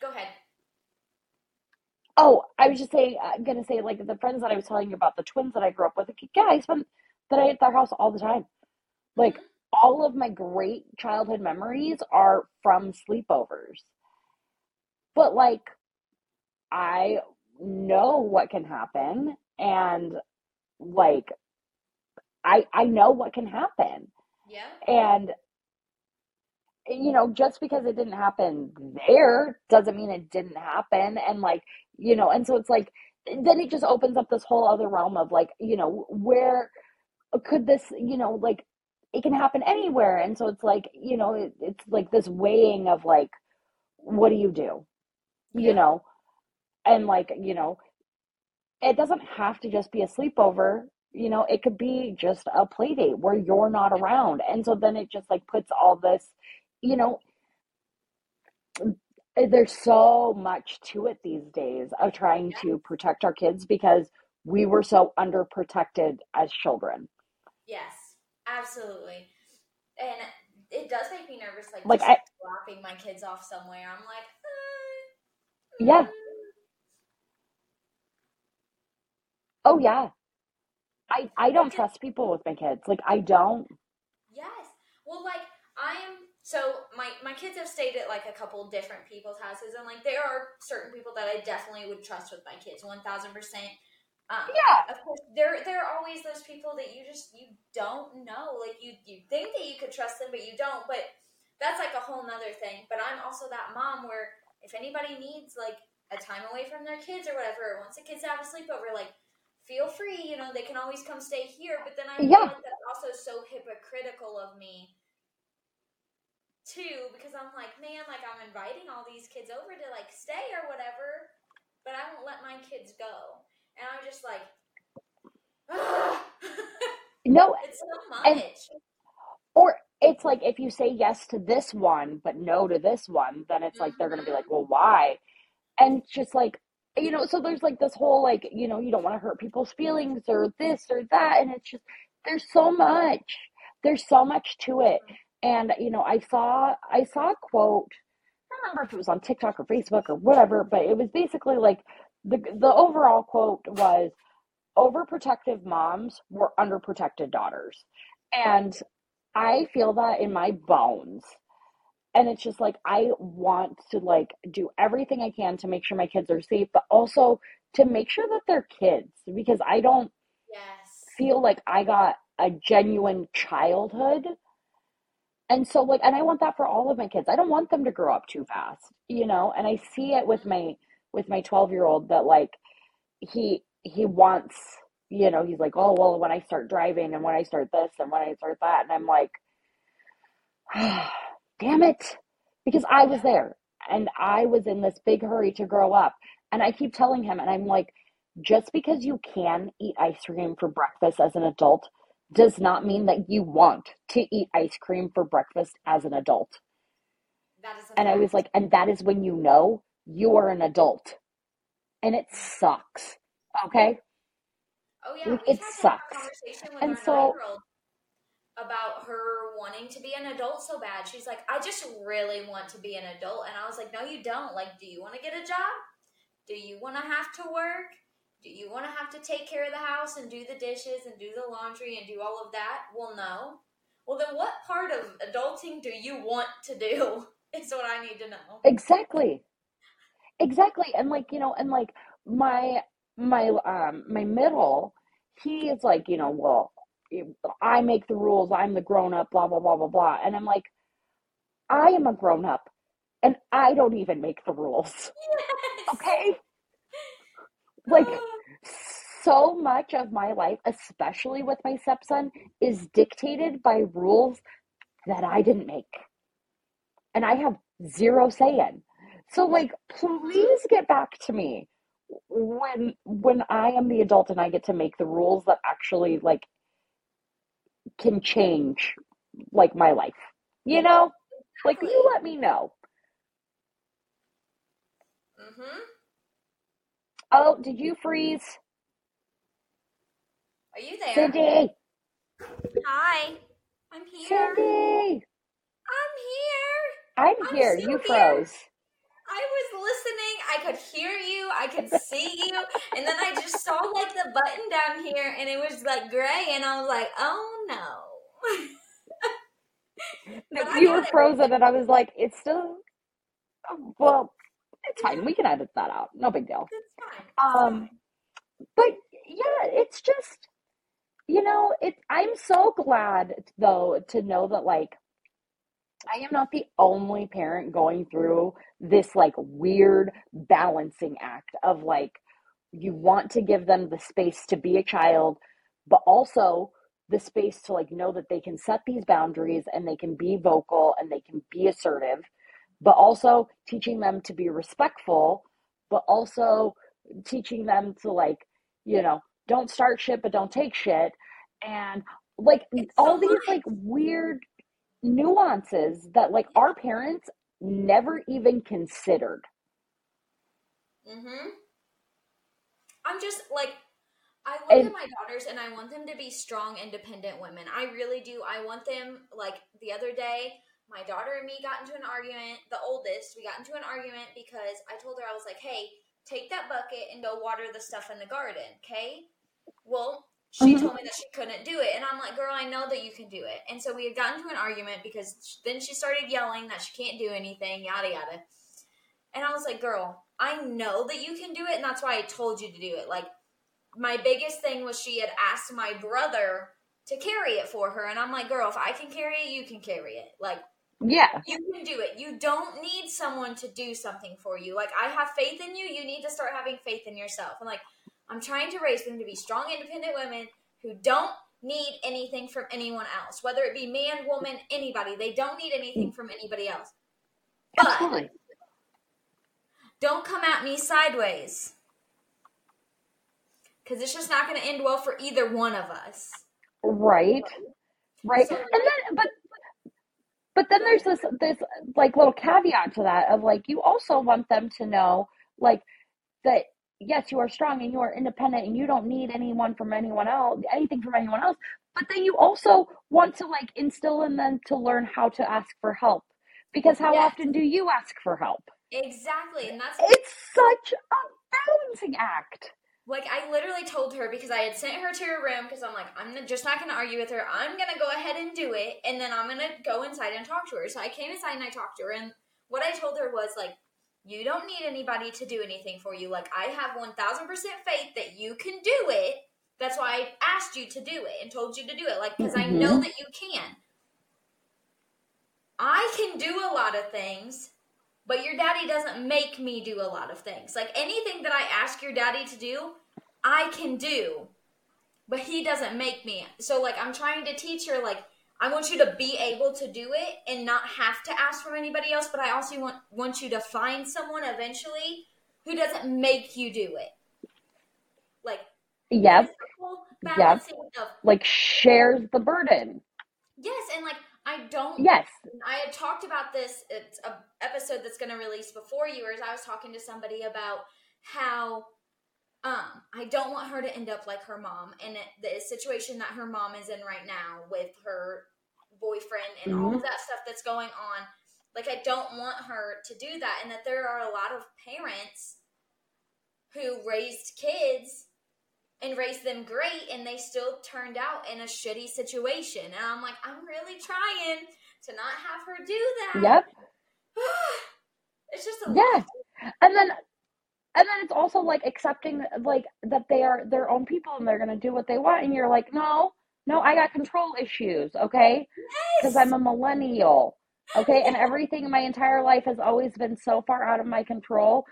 go ahead. oh I was just saying I'm gonna say like the friends that I was telling you about the twins that I grew up with like, yeah I spent the night at their house all the time like Mhm. all of my great childhood memories are from sleepovers but like I know what can happen and like I I know what can happen Yeah. and you know just because it didn't happen there doesn't mean it didn't happen. And like you know and so it's like then it just opens up this whole other realm of like you know where could this you know like it can happen anywhere. And so it's like you know it, it's like this weighing of like what do you do? You Yeah. know? And like you know it doesn't have to just be a sleepover. You know it could be just a play date where you're not around. And so then it just like puts all this you know there's so much to it these days of trying Yeah. to protect our kids because we were so underprotected as children Yes. Absolutely. And it does make me nervous, like, like i dropping my kids off somewhere. I'm like, uh, yeah oh yeah i i don't trust people with my kids like i don't Yes. Well, like I am. So my my kids have stayed at like a couple different people's houses, and like there are certain people that I definitely would trust with my kids, one thousand percent. Um, yeah of course, there there are always those people that you just you don't know. Like you you think that you could trust them, but you don't. But that's like a whole nother thing. But I'm also that mom where if anybody needs like a time away from their kids or whatever, or wants the kids to have a sleepover, like feel free. You know, they can always come stay here. But then I feel yeah like that's also so hypocritical of me too, because I'm like, man, like I'm inviting all these kids over to like stay or whatever, but I won't let my kids go, and I'm just like, no it's so and much. or it's like if you say yes to this one but no to this one then it's like they're gonna be hmm like well why? And just like you know so there's like this whole like you know you don't want to hurt people's feelings or this or that and it's just there's so much there's so much to it and you know i saw i saw a quote i don't remember if it was on tiktok or facebook or whatever but it was basically like the the overall quote was overprotective moms were underprotected daughters and i feel that in my bones and it's just like i want to like do everything i can to make sure my kids are safe but also to make sure that they're kids because i don't Yes. feel like i got a genuine childhood and so like and i want that for all of my kids i don't want them to grow up too fast you know and i see it with my with my 12 year old that like he he wants you know he's like oh well when i start driving and when i start this and when i start that and i'm like damn it. Because I was there and I was in this big hurry to grow up. And I keep telling him, and I'm like, just because you can eat ice cream for breakfast as an adult does not mean that you want to eat ice cream for breakfast as an adult. That is a And I was like, and that is when you know you are an adult. And it sucks. Okay? Oh yeah, Like, it had to have a sucks. And so- about her wanting to be an adult so bad. She's like, I just really want to be an adult, and I was like, No, you don't. Like, do you want to get a job? Do you want to have to work? Do you want to have to take care of the house and do the dishes and do the laundry and do all of that? Well, no. Well, then what part of adulting do you want to do? Is what I need to know. Exactly. Exactly. And like, you know, and like my my um my middle, he is like, you know, well, I make the rules, I'm the grown up, blah blah blah blah blah. And I'm like, I am a grown up and I don't even make the rules. Okay? Like so much of my life, especially with my stepson, is dictated by rules that I didn't make. And I have zero say in. So like please get back to me when when I am the adult and I get to make the rules that actually like can change like my life. You know? Like you let me know. Mm-hmm. Oh, did you freeze? Are you there? Cindy! Hi. I'm here. Cindy! I'm here. I'm I'm here. You here. froze. I was listening. I could hear you. I could see you. And then I just saw like the button down here and it was like gray. And I was like, oh no. You were it. frozen, and I was like, it's still. oh, Well, it's fine. We can edit that out. No big deal. It's fine. It's Um, fine. but yeah, it's just, you know, it. I'm so glad though to know that like, I am not the only parent going through this like weird balancing act of like, you want to give them the space to be a child, but also the space to like know that they can set these boundaries and they can be vocal and they can be assertive, but also teaching them to be respectful, but also teaching them to like, you know, don't start shit but don't take shit and like It's all so these like weird nuances that like our parents never even considered. Mm-hmm. I'm just like, I look And- at my daughters and I want them to be strong, independent women. I really do. I want them, like, the other day, my daughter and me got into an argument. The oldest, we got into an argument because I told her, I was like, hey, take that bucket and go water the stuff in the garden, okay? Well, she Mhm. told me that she couldn't do it. And I'm like, girl, I know that you can do it. And so we had gotten to an argument because then she started yelling that she can't do anything, yada, yada. And I was like, girl, I know that you can do it. And that's why I told you to do it. Like, my biggest thing was she had asked my brother to carry it for her. And I'm like, girl, if I can carry it, you can carry it. Like, Yeah. you can do it. You don't need someone to do something for you. Like, I have faith in you. You need to start having faith in yourself. And like, I'm trying to raise them to be strong, independent women who don't need anything from anyone else, whether it be man, woman, anybody. They don't need anything from anybody else. But Absolutely. don't come at me sideways. Because it's just not going to end well for either one of us. Right. Right. So, And then but but then there's this this like little caveat to that of like you also want them to know like that yes you are strong and you are independent and you don't need anyone from anyone else anything from anyone else but then you also want to like instill in them to learn how to ask for help because how Yes. often do you ask for help Exactly. And that's it's such a balancing act like I literally told her because I had sent her to her room because I'm like, I'm just not going to argue with her. I'm going to go ahead and do it. And then I'm going to go inside and talk to her. So I came inside and I talked to her. And what I told her was like, you don't need anybody to do anything for you. Like, I have 1000% faith that you can do it. That's why I asked you to do it and told you to do it. Like, because I mm-hmm. know that you can. I can do a lot of things, but your daddy doesn't make me do a lot of things. Like anything that I ask your daddy to do, I can do, but he doesn't make me. So like I'm trying to teach her like I want you to be able to do it and not have to ask from anybody else, but I also want want you to find someone eventually who doesn't make you do it. Like Yep. Yep. of Like shares the burden. yes, and like I don't Yes. I had talked about this. It's a episode that's going to release before yours. I was talking to somebody about how um, I don't want her to end up like her mom, and the situation that her mom is in right now with her boyfriend and all of that stuff that's going on. Like I don't want her to do that, and that there are a lot of parents who raised kids and raised them great and they still turned out in a shitty situation. And I'm like, I'm really trying to not have her do that. Yep. it's just a Yeah. lot. And then and then it's also like accepting like that they are their own people and they're gonna do what they want and you're like, no, no, I got control issues, okay? Because Yes. I'm a millennial. Okay, and everything in my entire life has always been so far out of my control.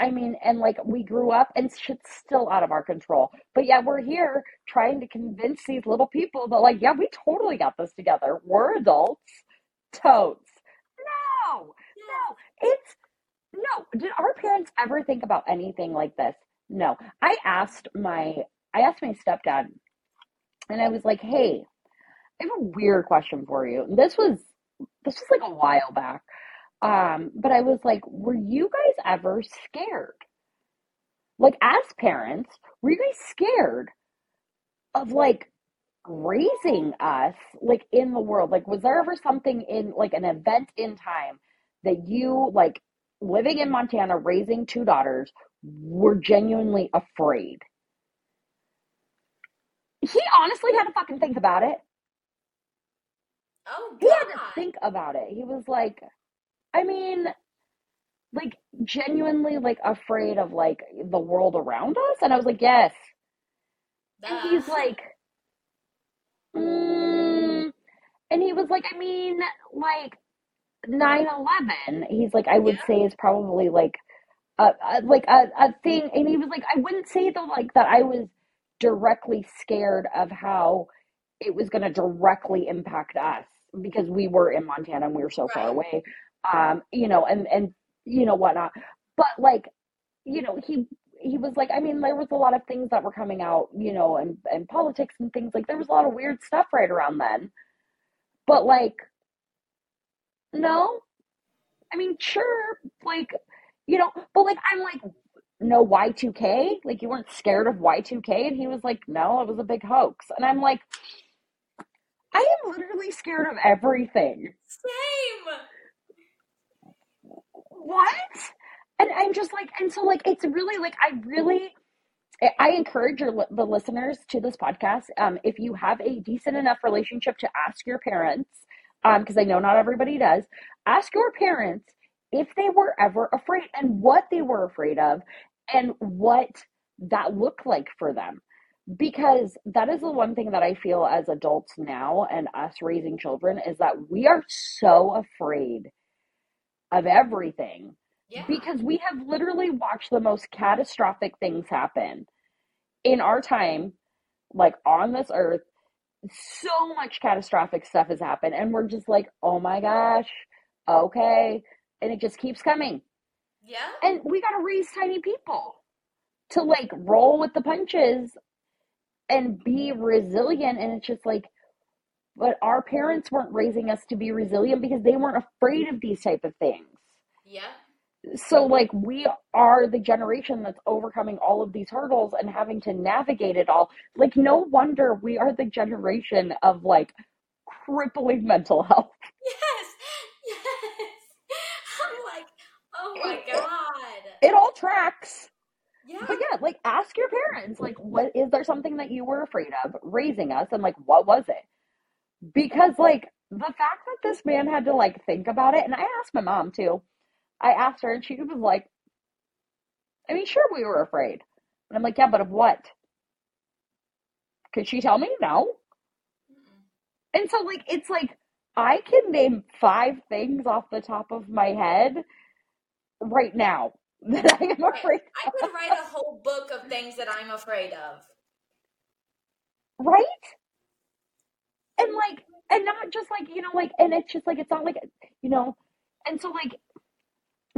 I mean, and like we grew up and shit's still out of our control. But yeah, we're here trying to convince these little people that, like, yeah, we totally got this together. We're adults. Totes. No, no, it's no. Did our parents ever think about anything like this? No. I asked my I asked my stepdad, and I was like, hey, I have a weird question for you. This was this was like a while back. Um, but I was like, were you guys ever scared? Like as parents, were you guys scared of like raising us like in the world? Like was there ever something in like an event in time that you like living in Montana raising two daughters were genuinely afraid? He honestly had to fucking think about it. Oh God. He had to think about it. He was like, I mean, like genuinely like afraid of like the world around us. And I was like, yes. And he's like, mm, and he was like, I mean, like 9 11, he's like, I would Yeah. say is probably like a, a like a, a thing. And he was like, I wouldn't say though, like that I was directly scared of how it was going to directly impact us because we were in Montana and we were so far away. Um, you know, and, and, you know, whatnot. But like, you know, he, he was like, I mean, there was a lot of things that were coming out, you know, and, and politics and things like there was a lot of weird stuff right around then. But like, no, I mean, sure, like, you know, but like, I'm like, no Y2K? Like, you weren't scared of Y2K? And he was like, no, it was a big hoax. And I'm like, I am literally scared of everything. Same. What? And I'm just like, and so like, it's really like, I really, I- I encourage your, the listeners to this podcast, um, if you have a decent enough relationship to ask your parents, um, because I know not everybody does, ask your parents if they were ever afraid and what they were afraid of and what that looked like for them. Because that is the one thing that I feel as adults now and us raising children is that we are so afraid of everything Yeah. because we have literally watched the most catastrophic things happen in our time, like on this earth. So much catastrophic stuff has happened, and we're just like, oh my gosh, okay. And it just keeps coming. Yeah. And we got to raise tiny people to like roll with the punches and be resilient. And it's just like, but our parents weren't raising us to be resilient because they weren't afraid of these type of things Yeah. So like we are the generation that's overcoming all of these hurdles and having to navigate it all like no wonder we are the generation of like crippling mental health Yes. Yes. I'm like, oh my it, it, God. it all tracks Yeah. but yeah like ask your parents like what is there something that you were afraid of raising us and like what was it because like the fact that this man had to like think about it and i asked my mom too i asked her and she was like i mean sure we were afraid. And i'm like yeah but of what? Could she tell me? No. Mm-mm. and so like it's like i can name five things off the top of my head right now that i am afraid I could write a whole book of things that I'm afraid of. right? And like and not just like you know like and it's just like it's not like you know and so like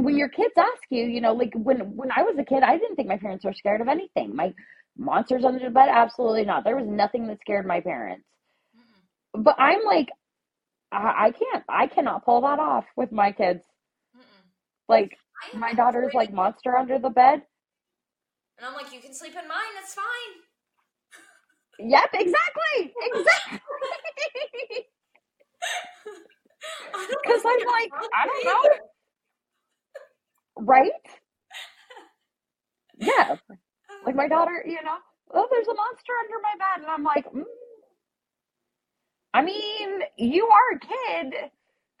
when your kids ask you you know like when when i was a kid i didn't think my parents were scared of anything my monsters under the bed absolutely not there was nothing that scared my parents Mm-mm. but i'm like i, I can't i cannot pull that off with my kids Mm-mm. like my daughter's like monster under the bed and I'm like, you can sleep in mine. That's fine. yep exactly exactly Because I'm like, I don't either. Right yeah like my daughter you know oh there's a monster under my bed and i'm like mm. i mean you are a kid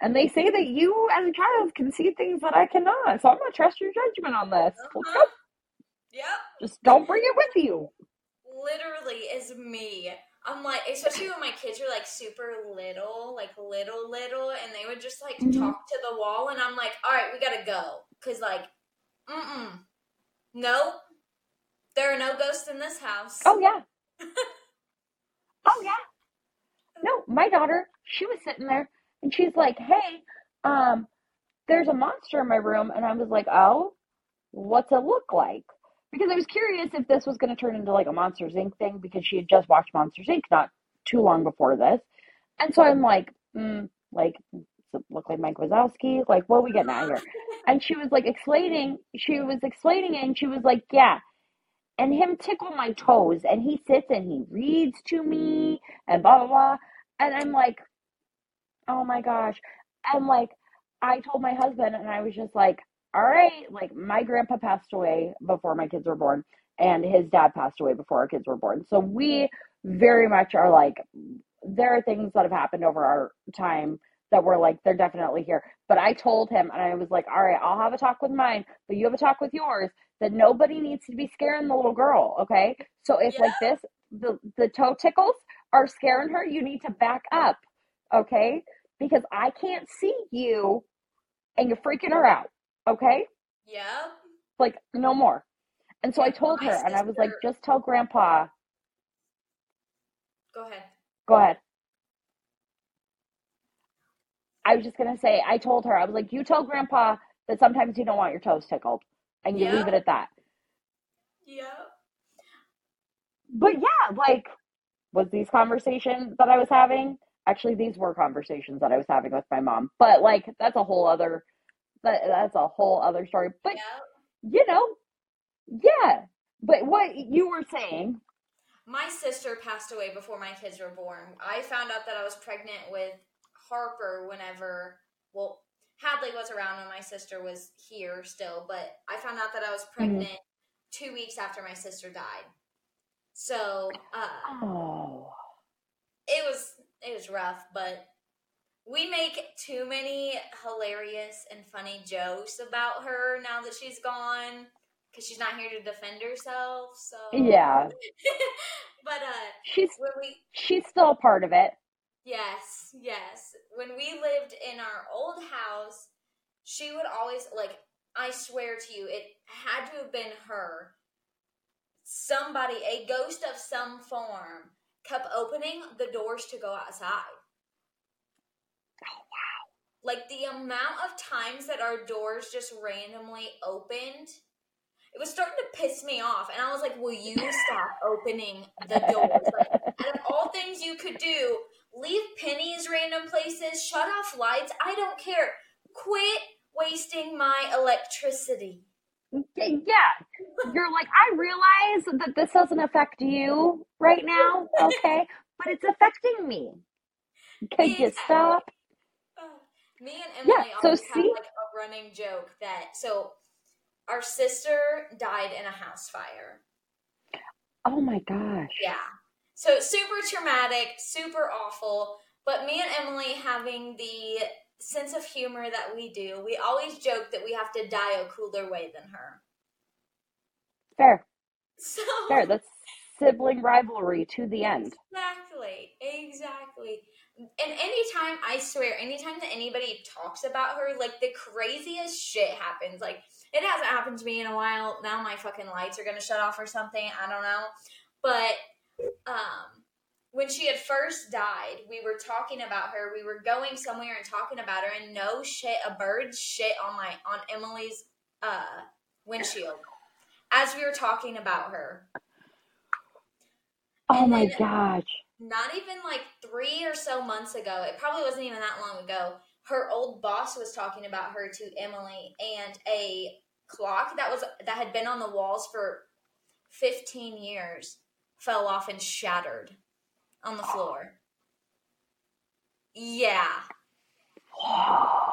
and they say that you as a child can see things that i cannot so i'm gonna trust your judgment on this Uh-huh. Yep. just don't bring it with you literally is me. I'm like, especially when my kids are like super little, like little, little, and they would just like Mhm. talk to the wall, and I'm like, all right, we gotta go. Cause like, mm mm. No, there are no ghosts in this house. oh yeah oh yeah no my daughter she was sitting there and she's like hey um there's a monster in my room and i was like oh what's it look like because i was curious if this was going to turn into like a monsters inc. thing because she had just watched monsters inc. not too long before this. And so i'm like mm, like does it look like mike wazowski? Like what are we getting at here? And she was like explaining she was explaining it and she was like yeah. And him tickle my toes and he sits and he reads to me and blah blah blah. And i'm like oh my gosh. And like i told my husband and i was just like all right like my grandpa passed away before my kids were born and his dad passed away before our kids were born. So we very much are like there are things that have happened over our time that were like they're definitely here. But i told him and i was like all right i'll have a talk with mine but you have a talk with yours that nobody needs to be scaring the little girl okay? So if like this the the toe tickles are scaring her you need to back up okay? Because i can't see you and you're freaking her out okay Yeah. like no more and so i told her and i was like just tell grandpa Go ahead. Go ahead. I was just gonna say, I told her, I was like, you tell grandpa that sometimes you don't want your toes tickled. And you Yeah. leave it at that. Yeah. But yeah, like was these conversations that I was having? Actually, these were conversations that I was having with my mom. But like that's a whole other that, that's a whole other story. But Yep. you know, yeah. But what you were saying, My sister passed away before my kids were born. I found out that I was pregnant with Harper whenever, well, Hadley was around when my sister was here still, but I found out that I was pregnant two weeks after my sister died. So, uh, oh, it was it was rough, but we make too many hilarious and funny jokes about her now that she's gone because she's not here to defend herself. So yeah, but uh, she's we she's still a part of it. yes yes when we lived in our old house, she would always like I swear to you, it had to have been her. Somebody, a ghost of some form, kept opening the doors to go outside. Oh wow. Like the amount of times that our doors just randomly opened, it was starting to piss me off. And I was like, Will you stop opening the doors? Like, out of all things you could do, leave pennies random places, shut off lights. I don't care. Quit wasting my electricity. Yeah, you're like, I realize that this doesn't affect you right now, okay? But it's affecting me. Could you stop? Me and Emily Yeah, so always have like a running joke that so our sister died in a house fire. Oh my gosh. Yeah. So super traumatic, super awful. But me and Emily having the sense of humor that we do, we always joke that we have to die a cooler way than her. Fair, So fair. That's sibling rivalry to the end. Exactly, exactly. And anytime, I swear, anytime that anybody talks about her, like the craziest shit happens. Like, it hasn't happened to me in a while. Now my fucking lights are gonna shut off or something. I don't know. But, um, when she had first died, we were talking about her. We were going somewhere and talking about her, and no shit, a bird shit on my on Emily's uh, windshield as we were talking about her. Oh And my then- gosh. Not even like three or so months ago. It probably wasn't even that long ago. Her old boss was talking about her to Emily, and a clock that was that had been on the walls for fifteen years fell off and shattered on the floor. Yeah.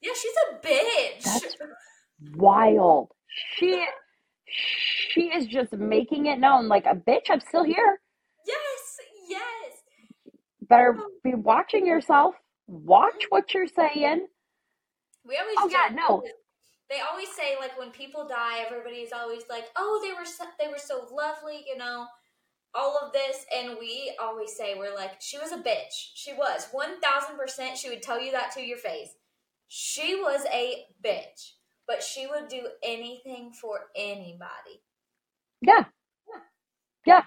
Yeah, she's a bitch. That's- Wild. She she is just making it known like a bitch, I'm still here. Better oh. be watching yourself. Watch what you're saying. We always Oh, yeah, no. They always say like when people die, everybody's always like, "Oh, they were so, they were so lovely," you know, all of this, and we always say we're like, "She was a bitch. She was one thousand percent. She would tell you that to your face. She was a bitch, but she would do anything for anybody." Yeah. Yeah.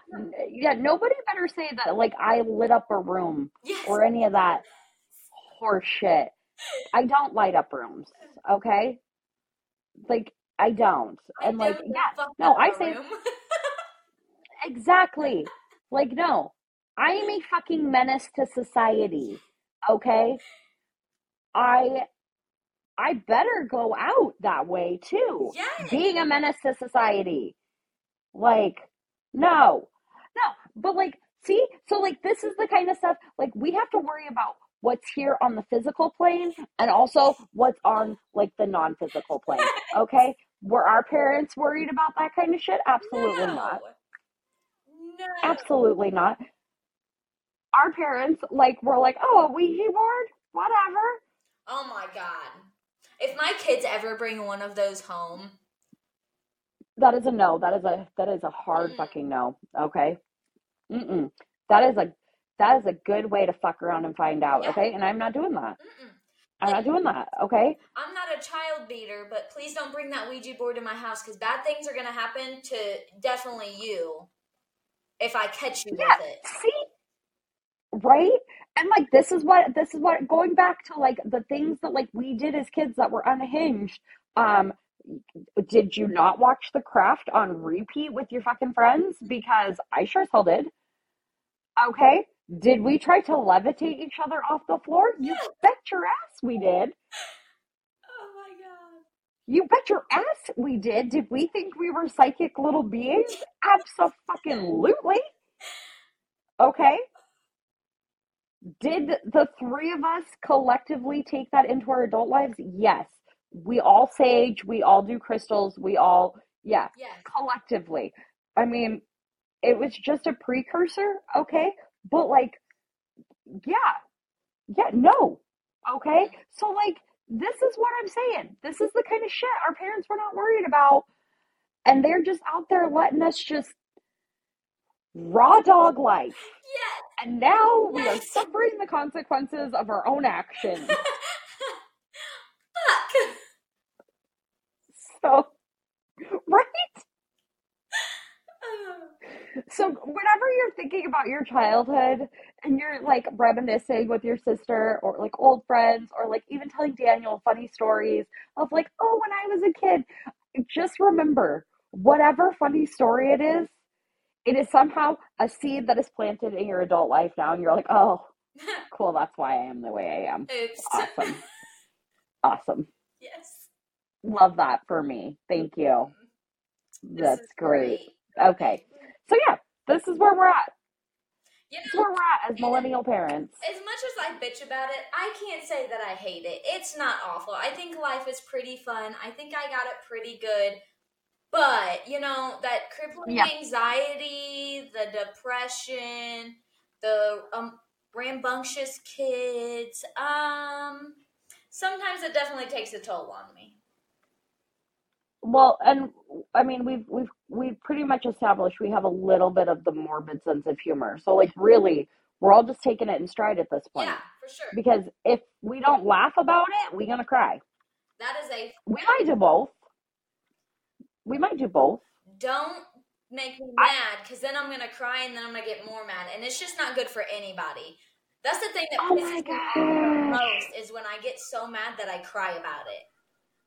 Yeah. Nobody better say that like I lit up a room Yes. or any of that horseshit. I don't light up rooms. Okay? Like I don't. I And like yeah, no, I say exactly. Like no. I am a fucking menace to society. Okay? I I better go out that way too. yes. being a menace to society. Like, no, no, but like, see, so like, this is the kind of stuff like we have to worry about what's here on the physical plane and also what's on like the non physical plane. Okay, were our parents worried about that kind of shit? Absolutely no. not. No. Absolutely not. Our parents like were like, oh, a Ouija board, whatever. Oh my god. If my kids ever bring one of those home, That is a no. That is a that is a hard fucking no. Okay. Mm-mm. That is a that is a good way to fuck around and find out. Yeah. Okay, and I'm not doing that. mm-mm. I'm not doing that. Okay. I'm not a child beater, but please don't bring that Ouija board to my house because bad things are going to happen to definitely you if I catch you Yeah. with it. See, right? And like this is what this is what going back to like the things that like we did as kids that were unhinged. Um, did you not watch The Craft on repeat with your fucking friends? Because I sure as hell did. Okay. Did we try to levitate each other off the floor? You bet your ass we did. Oh my god. You bet your ass we did. Did we think we were psychic little beings? Absolutely. Okay. Did the three of us collectively take that into our adult lives? Yes. We all sage, we all do crystals, we all, yeah, Yes. collectively. I mean, it was just a precursor, okay? But like, yeah, yeah, no, okay? So, like, this is what I'm saying. This is the kind of shit our parents were not worried about. And they're just out there letting us just raw dog life. Yes. And now we are suffering the consequences of our own actions. Fuck. So, right? So, whenever you're thinking about your childhood and you're like reminiscing with your sister or like old friends or like even telling Daniel funny stories of like, oh, when I was a kid, just remember whatever funny story it is, it is somehow a seed that is planted in your adult life now. And you're like, oh, cool, that's why I am the way I am. Oops. Awesome. Awesome. yes. Love that for me. Thank you. This That's is great. Okay. So, yeah, this is where we're at. You This is where we're at as millennial parents. as much as I bitch about it, I can't say that I hate it. It's not awful. I think life is pretty fun. I think I got it pretty good. But, you know, that crippling Yeah. anxiety, the depression, the um, rambunctious kids, um, sometimes it definitely takes a toll on me. Well, and I mean, we've we've we've pretty much established we have a little bit of the morbid sense of humor. So, like, really, we're all just taking it in stride at this point. Yeah, for sure. Because if we don't laugh about it, we're gonna cry. That is a We might do both. We might do both. don't make me mad because then I'm gonna cry and then I'm gonna get more mad, and it's just not good for anybody. That's the thing that Oh pisses me most is when I get so mad that I cry about it,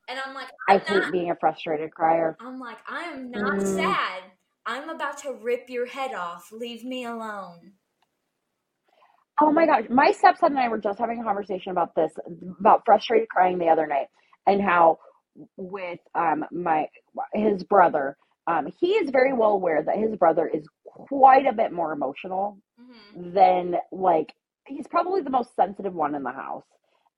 and I'm like, I I'm hate not. being a frustrated crier. I'm like, I am not Mm. sad. I'm about to rip your head off. Leave me alone. Oh my gosh. My stepson and I were just having a conversation about this, about frustrated crying the other night, and how with um my his brother, um, he is very well aware that his brother is quite a bit more emotional hmm than like he's probably the most sensitive one in the house.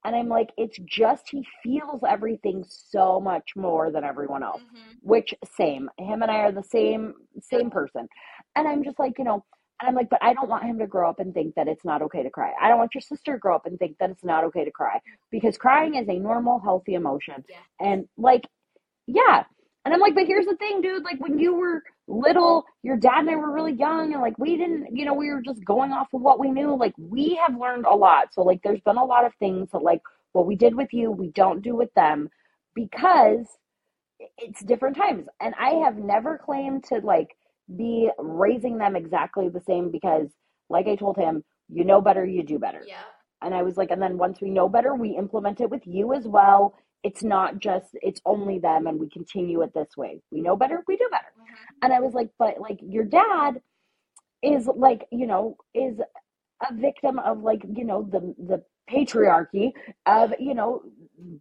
And I'm like, it's just he feels everything so much more than everyone else. hmm Which same. Him and I are the same same person. And I'm just like, you know, and I'm like, but I don't want him to grow up and think that it's not okay to cry. I don't want your sister to grow up and think that it's not okay to cry because crying is a normal, healthy emotion. Yeah. And like, yeah. And I'm like, but here's the thing, dude. Like when you were little, your dad and I were really young, and like we didn't, you know, we were just going off of what we knew. Like we have learned a lot. So like, there's been a lot of things that like what we did with you, we don't do with them because it's different times. And I have never claimed to like be raising them exactly the same because, like I told him, you know better, you do better. Yeah. And I was like, and then once we know better, we implement it with you as well. It's not just, it's only them and we continue it this way. We know better, we do better. hmm And I was like, but like your dad is like, you know, is a victim of like, you know, the the patriarchy of, you know,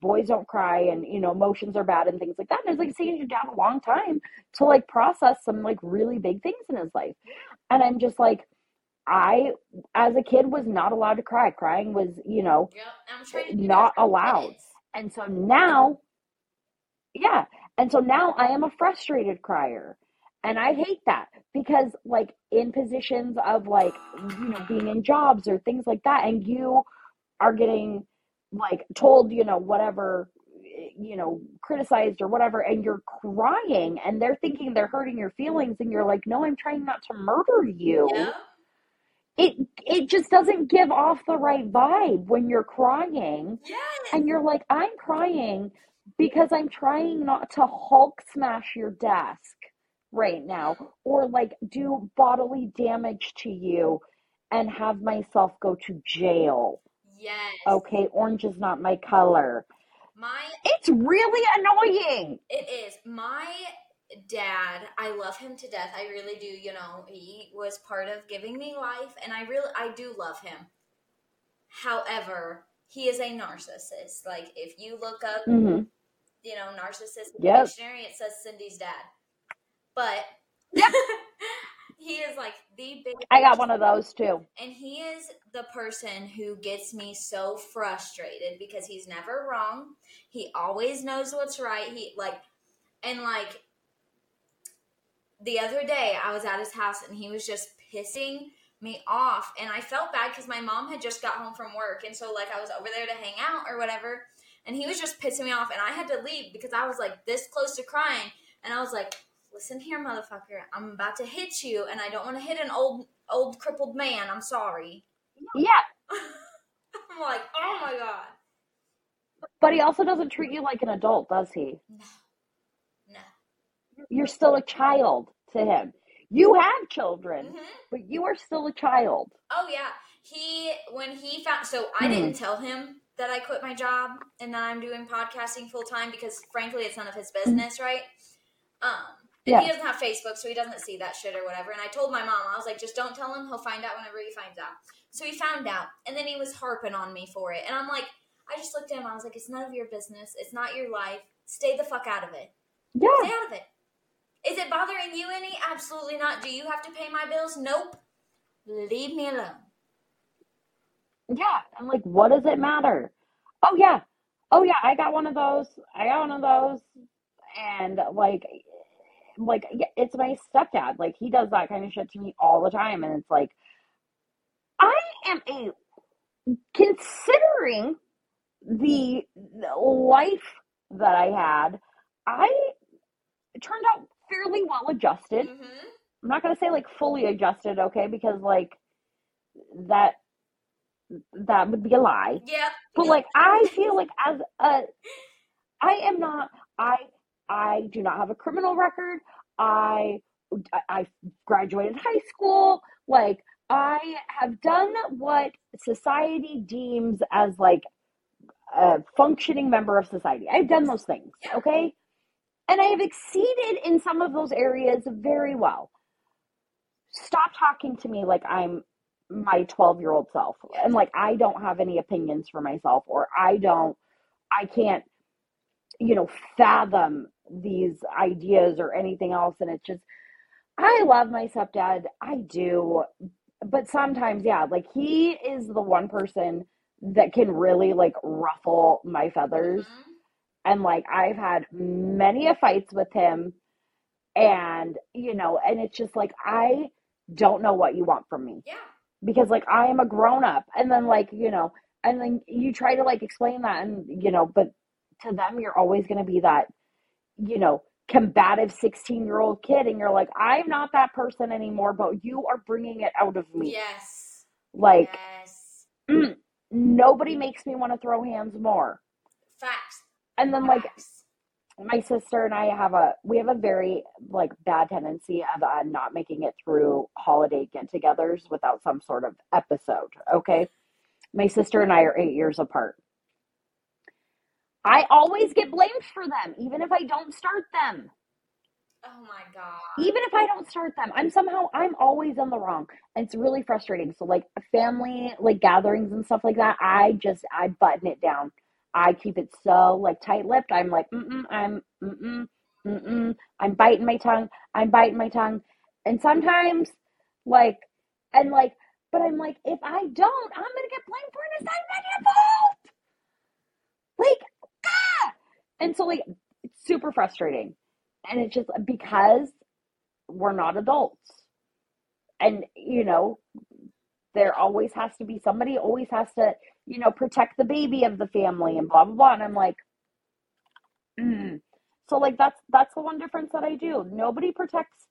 boys don't cry and, you know, emotions are bad and things like that. And it's like, it's taking your dad a long time to like process some like really big things in his life. And I'm just like, I, as a kid, was not allowed to cry. Crying was, you know, Yep. I'm trying to not allowed. And so now, yeah. And so now I am a frustrated crier. And I hate that because, like, in positions of, like, you know, being in jobs or things like that, and you are getting, like, told, you know, whatever, you know, criticized or whatever, and you're crying and they're thinking they're hurting your feelings, and you're like, no, I'm trying not to murder you. Yep. It, it just doesn't give off the right vibe when you're crying Yes. and you're like, I'm crying because I'm trying not to Hulk smash your desk right now or like do bodily damage to you and have myself go to jail. Yes. Okay, orange is not my color. My It's really annoying. it is my dad. I love him to death. I really do. You know, he was part of giving me life, and I really I do love him. However, he is a narcissist. Like if you look up, hmm you know, narcissist Yep. dictionary, it says Cindy's dad. But Yep. he is like the biggest. I got one of those too. And he is the person who gets me so frustrated because he's never wrong. He always knows what's right. He like and like the other day I was at his house and he was just pissing me off. And I felt bad cuz my mom had just got home from work. And so like I was over there to hang out or whatever. And he was just pissing me off. And I had to leave because I was like this close to crying. And I was like listen here motherfucker. I'm about to hit you. And I don't want to hit an old old crippled man. I'm sorry. Yeah, I'm like, oh my god. but he also doesn't treat you like an adult, does he? You're still a child to him. You have children, hmm but you are still a child. Oh yeah. He when he found so I Hmm. didn't tell him that I quit my job and that I'm doing podcasting full time because frankly it's none of his business, right? Um and he doesn't have Facebook, so he doesn't see that shit or whatever. And I told my mom, I was like, just don't tell him. He'll find out whenever he finds out. So he found out, and then he was harping on me for it. And I'm like, I just looked at him. I was like, it's none of your business. It's not your life. Stay the fuck out of it. Stay Yeah. out of it. Is it bothering you any? Absolutely not. Do you have to pay my bills? Nope. Leave me alone. Yeah. I'm like, what does it matter? Oh yeah. Oh yeah, I got one of those. I got one of those. And like like it's my stepdad. Like he does that kind of shit to me all the time and it's like I am a considering the life that I had, I turned out fairly well adjusted. Mm-hmm. I'm not gonna say like fully adjusted, okay, because like that that would be a lie. Yep. But like I feel like as a I am not I I do not have a criminal record. I I I graduated high school. Like, I have done what society deems as like a functioning member of society. I've done those things, Yeah. okay? And I have exceeded in some of those areas very well. Stop talking to me like I'm my 12 year old self and like I don't have any opinions for myself or I don't, I can't, you know, fathom these ideas or anything else. And it's just, I love my stepdad. I do. But sometimes, yeah, like he is the one person that can really like ruffle my feathers. Mhm. And like I've had many a fights with him. And, you know, and it's just like, I don't know what you want from me Yeah. because like I am a grown up. And then like, you know, and then you try to like explain that and, you know, but to them, you're always going to be that, you know, combative 16 year old kid. And you're like, I'm not that person anymore, but you are bringing it out of me. Yes. Like, yes. mm, nobody makes me want to throw hands more. And then like my sister and I have a we have a very like bad tendency of uh, not making it through holiday get-togethers without some sort of episode. Okay, my sister and I are eight years apart. I always get blamed for them, even if I don't start them. Oh my god. Even if I don't start them, I'm somehow I'm always in the wrong. And it's really frustrating. So like family like gatherings and stuff like that, I just I button it down. I keep it so like tight-lipped. I'm like, mm-mm, I'm mm-mm, mm-mm. I'm biting my tongue. I'm biting my tongue. And sometimes like and like but I'm like, if I don't, I'm gonna get blamed for. It's not fault. Like, ah! And so like it's super frustrating. And it's just because we're not adults. And, you know, there always has to be somebody always has to, you know, protect the baby of the family and blah blah blah. And I'm like, mm. so like that's that's the one difference that I do. Nobody protects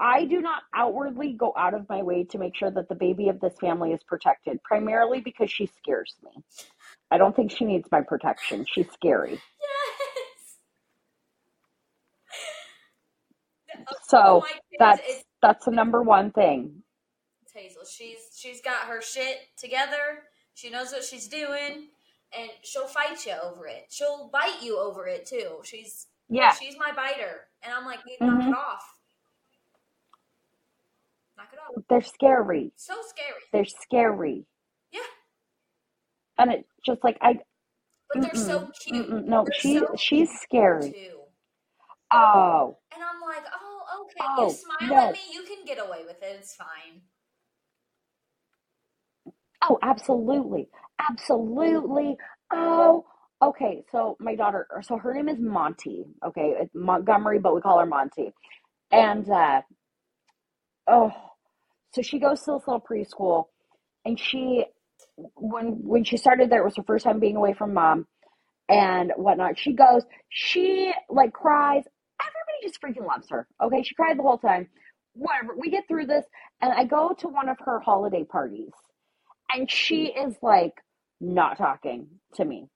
I do not outwardly go out of my way to make sure that the baby of this family is protected, primarily because she scares me. I don't think she needs my protection. She's scary. Yes. Oh So goodness. that's It's, that's the number one thing. Hazel. She's she's got her shit together. She knows what she's doing, and she'll fight you over it. She'll bite you over it too. She's Yeah. she's my biter, and I'm like, you knock mm-hmm. it off. Knock it off. They're scary. So scary. They're scary. Yeah, And it's just like I but they're so cute. no, They're she so she's scary. too. Oh, And I'm like, oh, okay. You oh, smile at me, you can get away with it. It's fine. Oh, absolutely. Absolutely. Oh, okay. So my daughter, so her name is Monty. Okay. It's Montgomery, but we call her Monty. And uh oh, so she goes to this little preschool and she when when she started there, it was her first time being away from mom and whatnot. She goes, she like cries. Everybody just freaking loves her. Okay, she cried the whole time. Whatever. We get through this, and I go to one of her holiday parties, and she mm. is like not talking to me.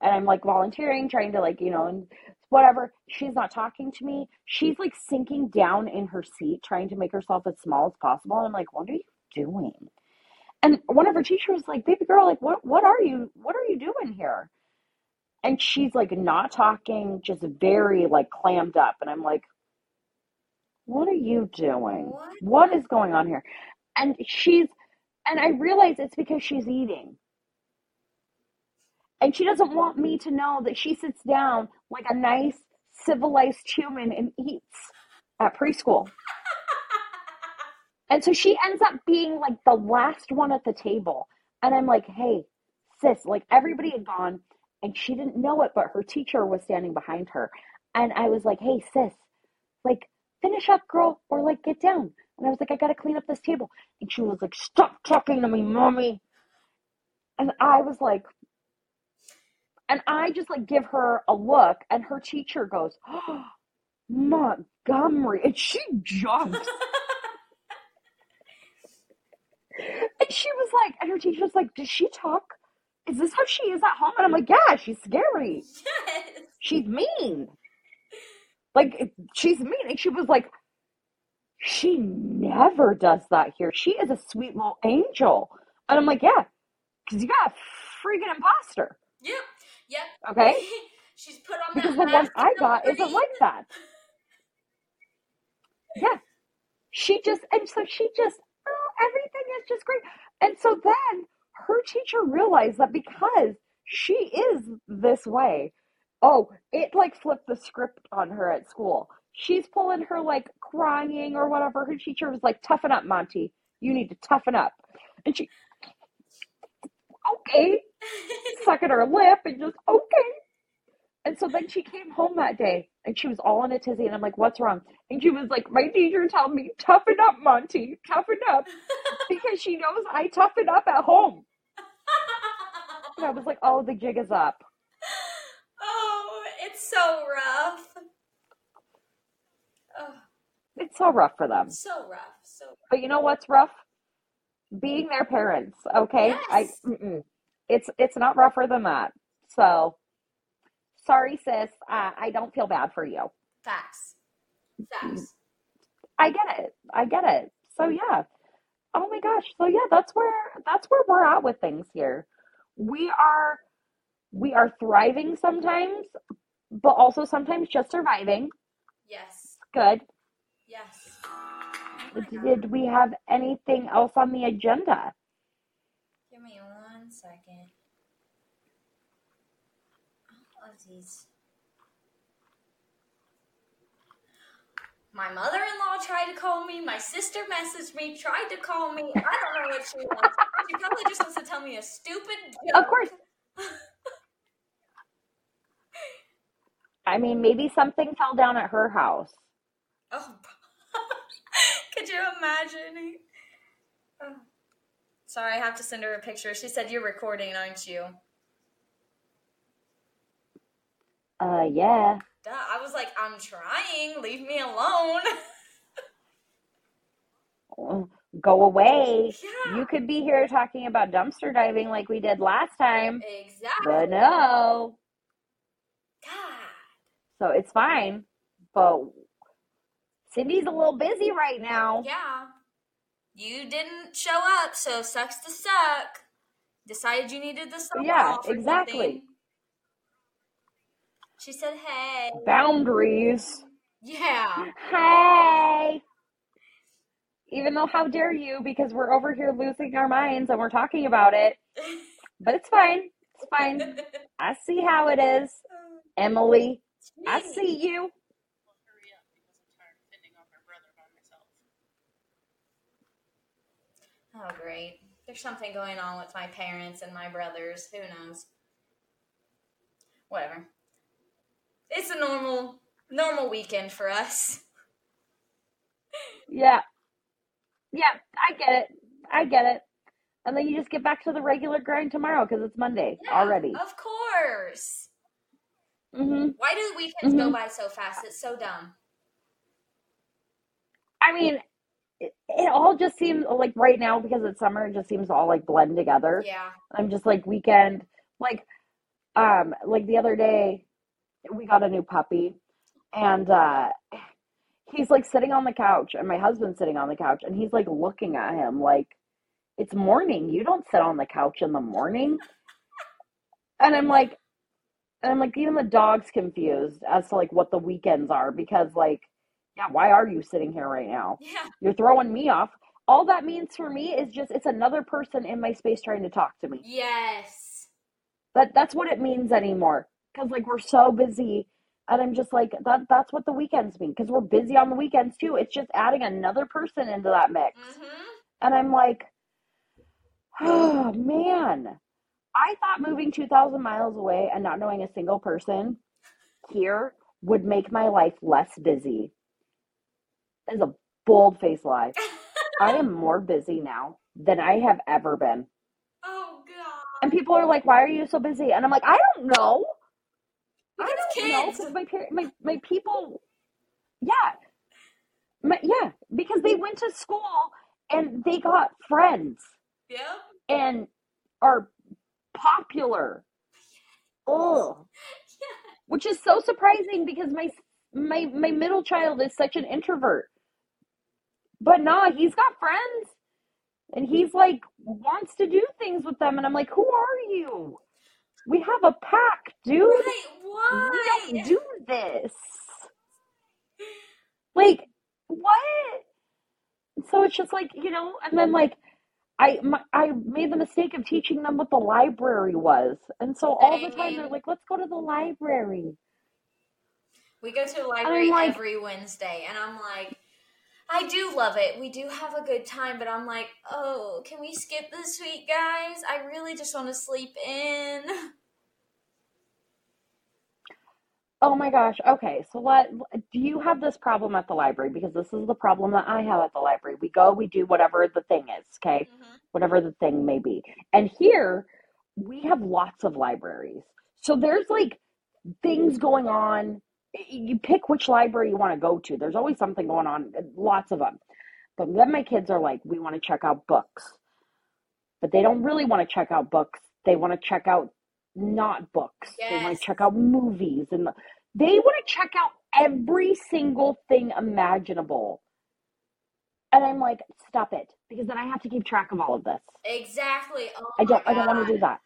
And I'm like volunteering, trying to like, you know, and whatever. She's not talking to me. She's like sinking down in her seat, trying to make herself as small as possible. And I'm like, what are you doing? And one of her teachers was like, baby girl, like what what are you what are you doing here? And she's like not talking, just very like clammed up. And I'm like, what are you doing? What? What is going on here? And she's and I realize it's because she's eating. And she doesn't want me to know that she sits down like a nice, civilized human and eats at preschool. And so she ends up being like the last one at the table. And I'm like, hey, sis, like everybody had gone and she didn't know it, but her teacher was standing behind her. And I was like, hey, sis, like finish up, girl, or like get down. And I was like, I gotta clean up this table. And she was like, stop talking to me, mommy. And I was like, and I just like give her a look, and her teacher goes, oh, Montgomery. And she jumps. And she was like, and her teacher was like, Does she talk? Is this how she is at home? And I'm like, Yeah, she's scary. yes. She's mean. Like, she's mean. And she was like, she never does that here. She is a sweet little angel. And I'm like, yeah, because you got a freaking imposter. Yep. Yep. Okay. She's put on Because that the one I got isn't like that. Yeah. She just, and so she just, oh, everything is just great. And so then her teacher realized that because she is this way, oh, it like flipped the script on her at school. She's pulling her like crying or whatever. Her teacher was like, toughen up, Monty. You need to toughen up. And she, okay, sucking her lip and just, okay. And so then she came home that day and she was all in a tizzy. And I'm like, what's wrong? And she was like, my teacher told me, toughen up, Monty, toughen up. Because she knows I toughen up at home. And I was like, oh, the jig is up. oh, it's so rough. Oh, It's so rough for them. so rough. So But you know what's rough? Being their parents, okay? I Yes. mm-mm. it's it's not rougher than that. So sorry, sis. Uh, I don't feel bad for you. facts. Facts. I get it. I get it. So yeah. Oh my gosh. So yeah, that's where that's where we're at with things here. We are we are thriving sometimes, but also sometimes just surviving. Yes. Good. Yes. Oh. Did we have anything else on the agenda? Give me one second. Oh, of these. My mother in law tried to call me. My sister messaged me, tried to call me. I don't know what she wants. She probably just wants to tell me a stupid joke. Of course. I mean, maybe something fell down at her house. Oh, could you imagine? Oh. Sorry, I have to send her a picture. She said, You're recording, aren't you? Uh, yeah. Duh. I was like, I'm trying. Leave me alone. Go away. yeah. You could be here talking about dumpster diving like we did last time, Exactly. but no. God. So it's fine. But Cindy's a little busy right now. Yeah. You didn't show up, so sucks to suck. Decided you needed the summer Yeah, exactly. something. She said, "Hey." Boundaries. Yeah. Hey. Even though, how dare you? Because we're over here losing our minds and we're talking about it. But it's fine. It's fine. I see how it is. Emily, I see you. Well, hurry up because I'm tired of fending off my brother by myself. Oh, great. There's something going on with my parents and my brothers. Who knows? Whatever. It's a normal, normal weekend for us. Yeah. Yeah, I get it. I get it. And then you just get back to the regular grind tomorrow because it's Monday Yeah, already. Of course. hmm Why do the weekends go Mhm. by so fast? It's so dumb. I mean, it, it all just seems like right now because it's summer, it just seems all like blend together. Yeah. I'm just like weekend, like, um, like the other day, we got a new puppy, and uh, he's like sitting on the couch, and my husband's sitting on the couch, and he's like looking at him like, it's morning. You don't sit on the couch in the morning. And I'm like, and I'm like, even the dog's confused as to like what the weekends are because like, yeah, why are you sitting here right now? Yeah. You're throwing me off. All that means for me is just it's another person in my space trying to talk to me. Yes. That that's what it means anymore. Cause like we're so busy, and I'm just like that. That's what the weekends mean. Cause we're busy on the weekends too. It's just adding another person into that mix, Mm-hmm. and I'm like, oh man. I thought moving two thousand miles away and not knowing a single person here would make my life less busy. That is a bold faced lie. I am more busy now than I have ever been. oh God. And people are like, "Why are you so busy?" And I'm like, "I don't know. I don't know because my par- my my people, yeah, my, yeah, because they went to school and they got friends Yep. and are popular. Oh, which is so surprising because my my my middle child is such an introvert. But nah, he's got friends. And he's like wants to do things with them and I'm like, "Who are you? We have a pack, dude. Right? We Why? don't do this." Like, what? So it's just like, you know, and then like I my, I made the mistake of teaching them what the library was. And so all the time they're like, "Let's go to the library." We go to the library like, every Wednesday, and I'm like, I do love it. We do have a good time, but I'm like, oh, can we skip this week, guys? I really just want to sleep in. Oh my gosh. Okay. So what do you have this problem at the library? Because this is the problem that I have at the library. We go, we do whatever the thing is, okay? hmm Whatever the thing may be. And here we have lots of libraries. So there's like things going on. You pick which library you want to go to. There's always something going on, lots of them. But then my kids are like, we want to check out books. But they don't really want to check out books. They want to check out not books. They want to check out movies and they want to check out every single thing imaginable. And I'm like, stop it, because then I have to keep track of all of this. Exactly. Oh I don't I don't want to do that.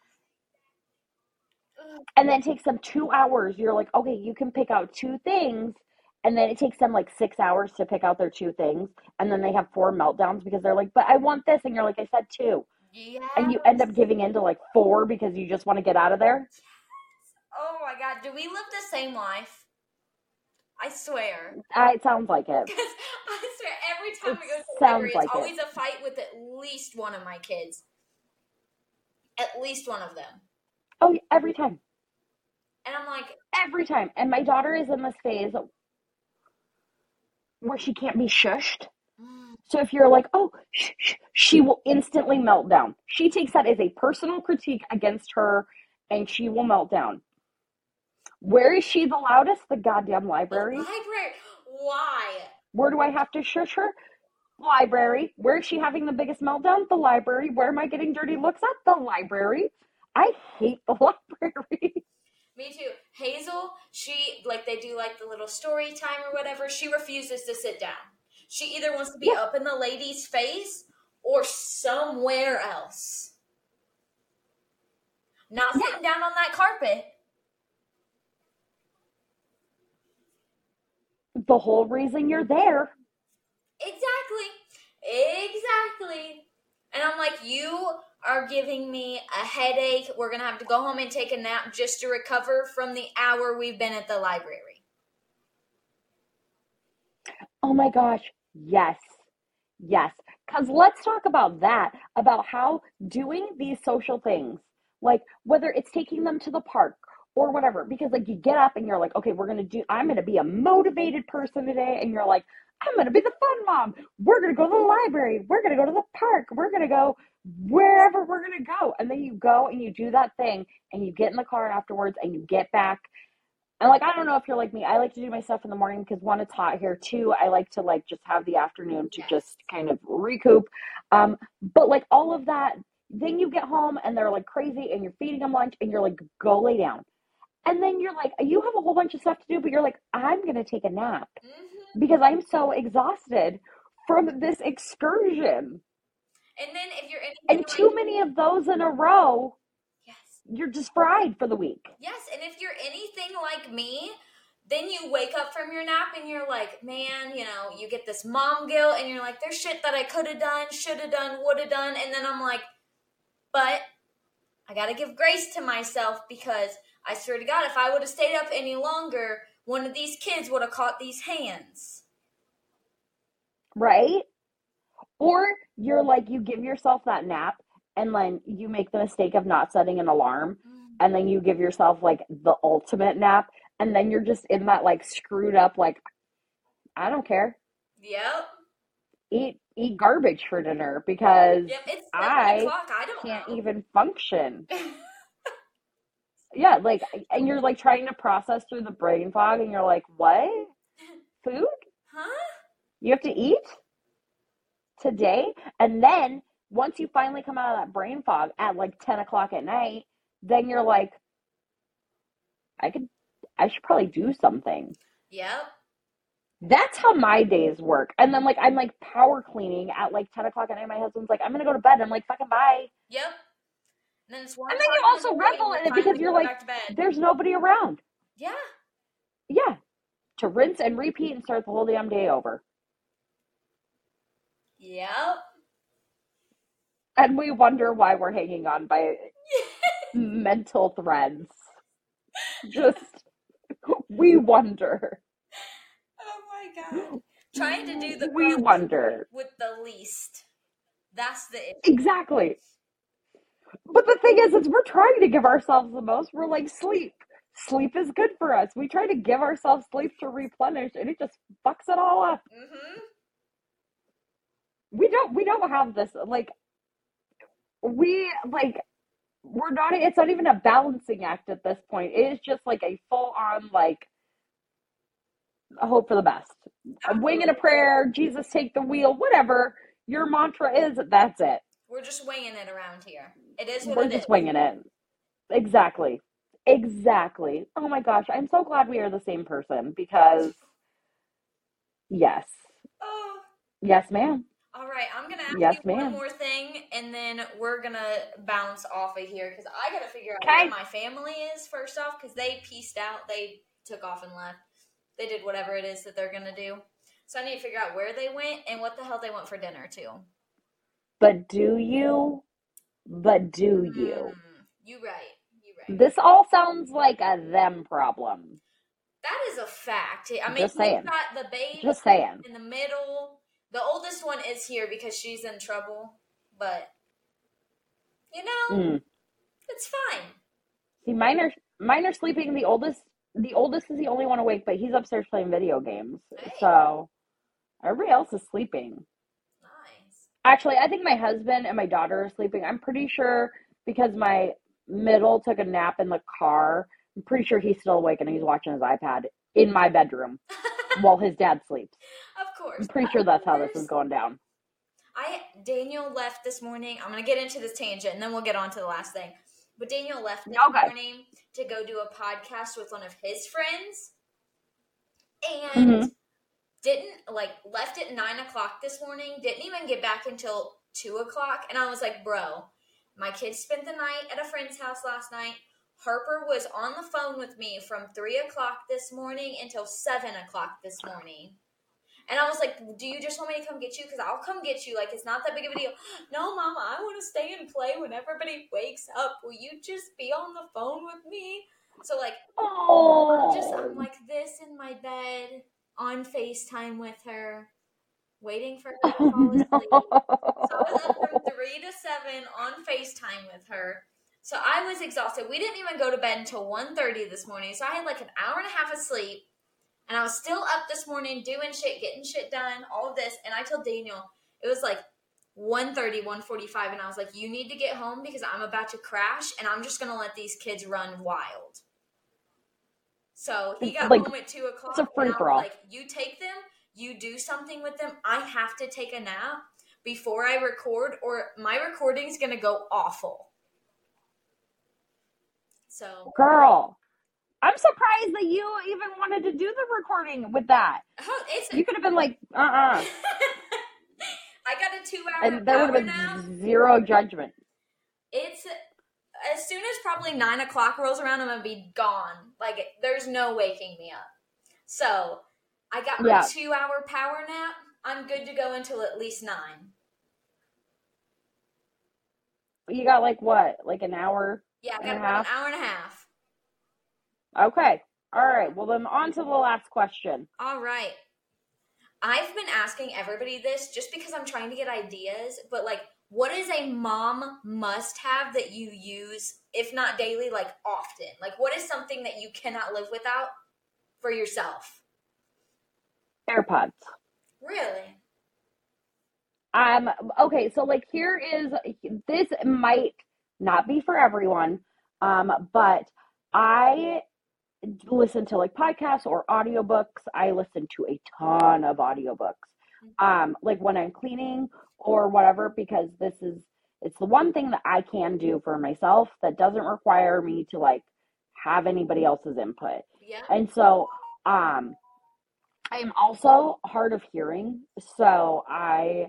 And then it takes them 2 hours. You're like, "Okay, you can pick out two things." And then it takes them like 6 hours to pick out their two things, and then they have four meltdowns because they're like, "But I want this." And you're like, "I said two." And you end up giving in to like four because you just want to get out of there. Oh my God. Do we live the same life? I swear. Uh, it sounds like it. Because I swear, every time It we go to the library, like it's it. always a fight with at least one of my kids. At least one of them. Oh, every time. And I'm like, Every time. And my daughter is in this phase where she can't be shushed. So if you're like, oh, sh- sh- she will instantly melt down. She takes that as a personal critique against her and she will melt down. Where is she the loudest? The goddamn the library. library. Why? Where do I have to shush her? Library. Where is she having the biggest meltdown? The library. Where am I getting dirty looks at? The library. I hate the library. Me too. Hazel, she like they do like the little story time or whatever. She refuses to sit down. She either wants to be Yeah. up in the lady's face or somewhere else. Not Yeah. sitting down on that carpet. The whole reason you're there. Exactly. Exactly. And I'm like, you are giving me a headache. We're going to have to go home and take a nap just to recover from the hour we've been at the library. Oh my gosh. Yes. Yes. Because let's talk about that, about how doing these social things, like whether it's taking them to the park or whatever, because like you get up and you're like, okay, we're going to do, I'm going to be a motivated person today. And you're like, I'm going to be the fun mom. We're going to go to the library. We're going to go to the park. We're going to go wherever we're going to go. And then you go and you do that thing and you get in the car afterwards and you get back and like I don't know if you're like me. I like to do my stuff in the morning because one, it's hot here. Two, I like to like just have the afternoon to just kind of recoup. Um, but like all of that, then you get home and they're like crazy and you're feeding them lunch and you're like, go lay down. And then you're like, you have a whole bunch of stuff to do, but you're like, I'm gonna take a nap hmm because I'm so exhausted from this excursion. And then if you're anything And too many of those in a row, yes, you're just fried for the week. yes, and if you're anything like me, then you wake up from your nap and you're like, man, you know, you get this mom guilt and you're like, there's shit that I could have done, should have done, would have done, and then I'm like, but I gotta give grace to myself because I swear to God, if I would have stayed up any longer, one of these kids would have caught these hands. right? Or you're like, you give yourself that nap and then you make the mistake of not setting an alarm Mm. and then you give yourself like the ultimate nap and then you're just in that like screwed up, like, I don't care. Yep. Eat eat garbage for dinner because Yep. I. I don't can't know. even function. Yeah, like and you're like trying to process through the brain fog and you're like, what? Food? huh? You have to eat today. And then once you finally come out of that brain fog at like 10 o'clock at night, then you're like, I could, I should probably do something. Yep. That's how my days work. And then like I'm like power cleaning at like ten o'clock at night. My husband's like, I'm gonna go to bed. I'm like, fucking bye. Yep. And then And then you also revel in it because you're like, back to bed. there's nobody around. Yeah. Yeah. To rinse and repeat and start the whole damn day over. Yep. And we wonder why we're hanging on by mental threads. Just we wonder. Oh my god. Trying to do the We wonder. with the least. That's the issue. Exactly. But the thing is, is we're trying to give ourselves the most. We're like sleep. Sleep is good for us. We try to give ourselves sleep to replenish, and it just fucks it all up. Mm-hmm. We don't. We don't have this. Like we like. We're not. It's not even a balancing act at this point. It is just like a full on like. a hope for the best. A wing and a prayer. Jesus, take the wheel. Whatever your mantra is, that's it. We're just winging it around here. It is what We're it just is. winging it. Exactly. Exactly. Oh my gosh, I'm so glad we are the same person because yes. Oh. Yes, ma'am. All right, I'm gonna ask Yes, you one more thing, and then we're gonna bounce off of here because I gotta figure out Okay. where my family is first off because they pieced out, they took off and left, they did whatever it is that they're gonna do. So I need to figure out where they went and what the hell they went for dinner too. But do you? But do you? Mm, you right, you right. This all sounds like a them problem. That is a fact. I mean, Just we've saying. got the babe Just saying. in the middle. The oldest one is here because she's in trouble, but you know, Mm. it's fine. See, mine are mine are sleeping. The oldest, the oldest is the only one awake, but he's upstairs playing video games. Hey. So everybody else is sleeping. Actually, I think my husband and my daughter are sleeping. I'm pretty sure because my middle took a nap in the car. I'm pretty sure he's still awake and he's watching his iPad in my bedroom while his dad sleeps. of course. I'm pretty sure that's how this is going down. I Daniel left this morning. I'm gonna get into this tangent and then we'll get on to the last thing. But Daniel left this Okay. morning to go do a podcast with one of his friends, and Mhm. Didn't like left at nine o'clock this morning. Didn't even get back until two o'clock, and I was like, bro, my kids spent the night at a friend's house last night. Harper was on the phone with me from three o'clock this morning until seven o'clock this morning. And I was like, "Do you just want me to come get you? Because I'll come get you. Like it's not that big of a deal." No, Mama, I want to stay and play when everybody wakes up. Will you just be on the phone with me? So like, Oh, just I'm like this in my bed on Facetime with her, waiting for her oh, to oh fall asleep. So I was up from three to seven on FaceTime with her. So I was exhausted. We didn't even go to bed until 1.30 this morning. So I had like an hour and a half of sleep. And I was still up this morning doing shit, getting shit done, all of this. And I told Daniel, it was like 1.30, 1.45. And I was like, you need to get home because I'm about to crash. And I'm just going to let these kids run wild. So he got Like, home at 2 o'clock. it's a and I was free-for-all. Like, you take them, you do something with them. I have to take a nap before I record, or my recording's gonna go awful. So, Girl, I'm surprised that you even wanted to do the recording with that. oh, it's. You could have been like, uh uh I got a two-hour And there would have been zero judgment. It's as soon as probably nine o'clock rolls around, I'm gonna be gone. Like, there's no waking me up. So, I got my Yeah. two-hour power nap. I'm good to go until at least nine. You got like what? Like an hour? Yeah, I got about an hour and a half. Okay. All right. Well, then on to the last question. All right. I've been asking everybody this just because I'm trying to get ideas, but like, what is a mom must have that you use, if not daily, like often? Like, what is something that you cannot live without for yourself? AirPods. Really? Um, okay, so like here is this might not be for everyone, um, but I listen to like podcasts or audiobooks. I listen to a ton of audiobooks. Um, like when I'm cleaning or whatever, because this is it's the one thing that I can do for myself that doesn't require me to like have anybody else's input. Yeah. And so, um, I'm also hard of hearing, so I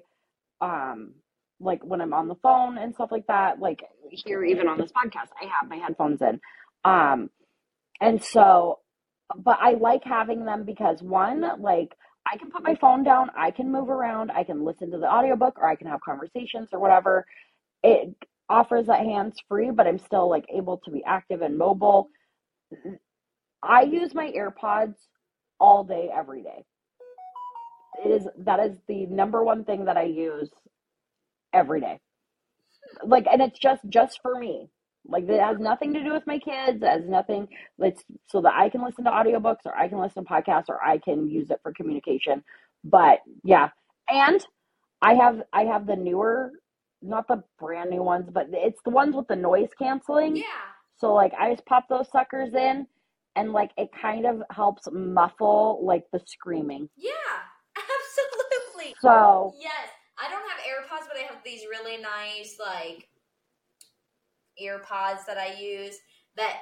um like when I'm on the phone and stuff like that, like here even on this podcast, I have my headphones in. Um and so but I like having them because one, like I can put my phone down, I can move around, I can listen to the audiobook or I can have conversations or whatever. It offers that hands free, but I'm still like able to be active and mobile. I use my AirPods all day, every day. It is that is the number one thing that I use every day. Like, and it's just just for me. Like, it has nothing to do with my kids. Has nothing. It's so that I can listen to audiobooks or I can listen to podcasts or I can use it for communication. But yeah, and I have I have the newer, not the brand new ones, but it's the ones with the noise canceling. Yeah. So like I just pop those suckers in and like it kind of helps muffle like the screaming. Yeah. Absolutely. So Yes. I don't have AirPods, but I have these really nice like earpods that I use that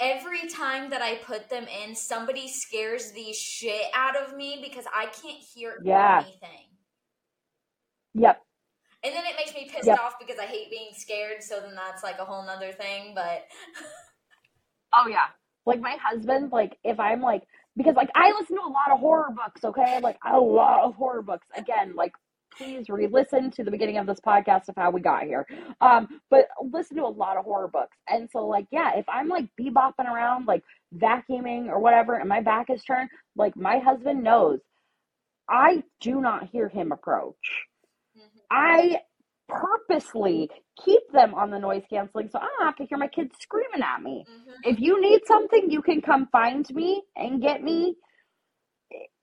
every time that I put them in, somebody scares the shit out of me because I can't hear Yeah. anything. yep. And then it makes me pissed Yep. off because I hate being scared, so then that's like a whole nother thing. But Oh yeah. Like my husband, like if I'm like because like I listen to a lot of horror books, okay? Like a lot of horror books. Again, like please re-listen to the beginning of this podcast of how we got here. Um, but listen to a lot of horror books. And so like yeah, if I'm like bebopping around, like vacuuming or whatever, and my back is turned, like my husband knows I do not hear him approach. I purposely keep them on the noise canceling so I don't have to hear my kids screaming at me. Mhm. If you need something, you can come find me and get me.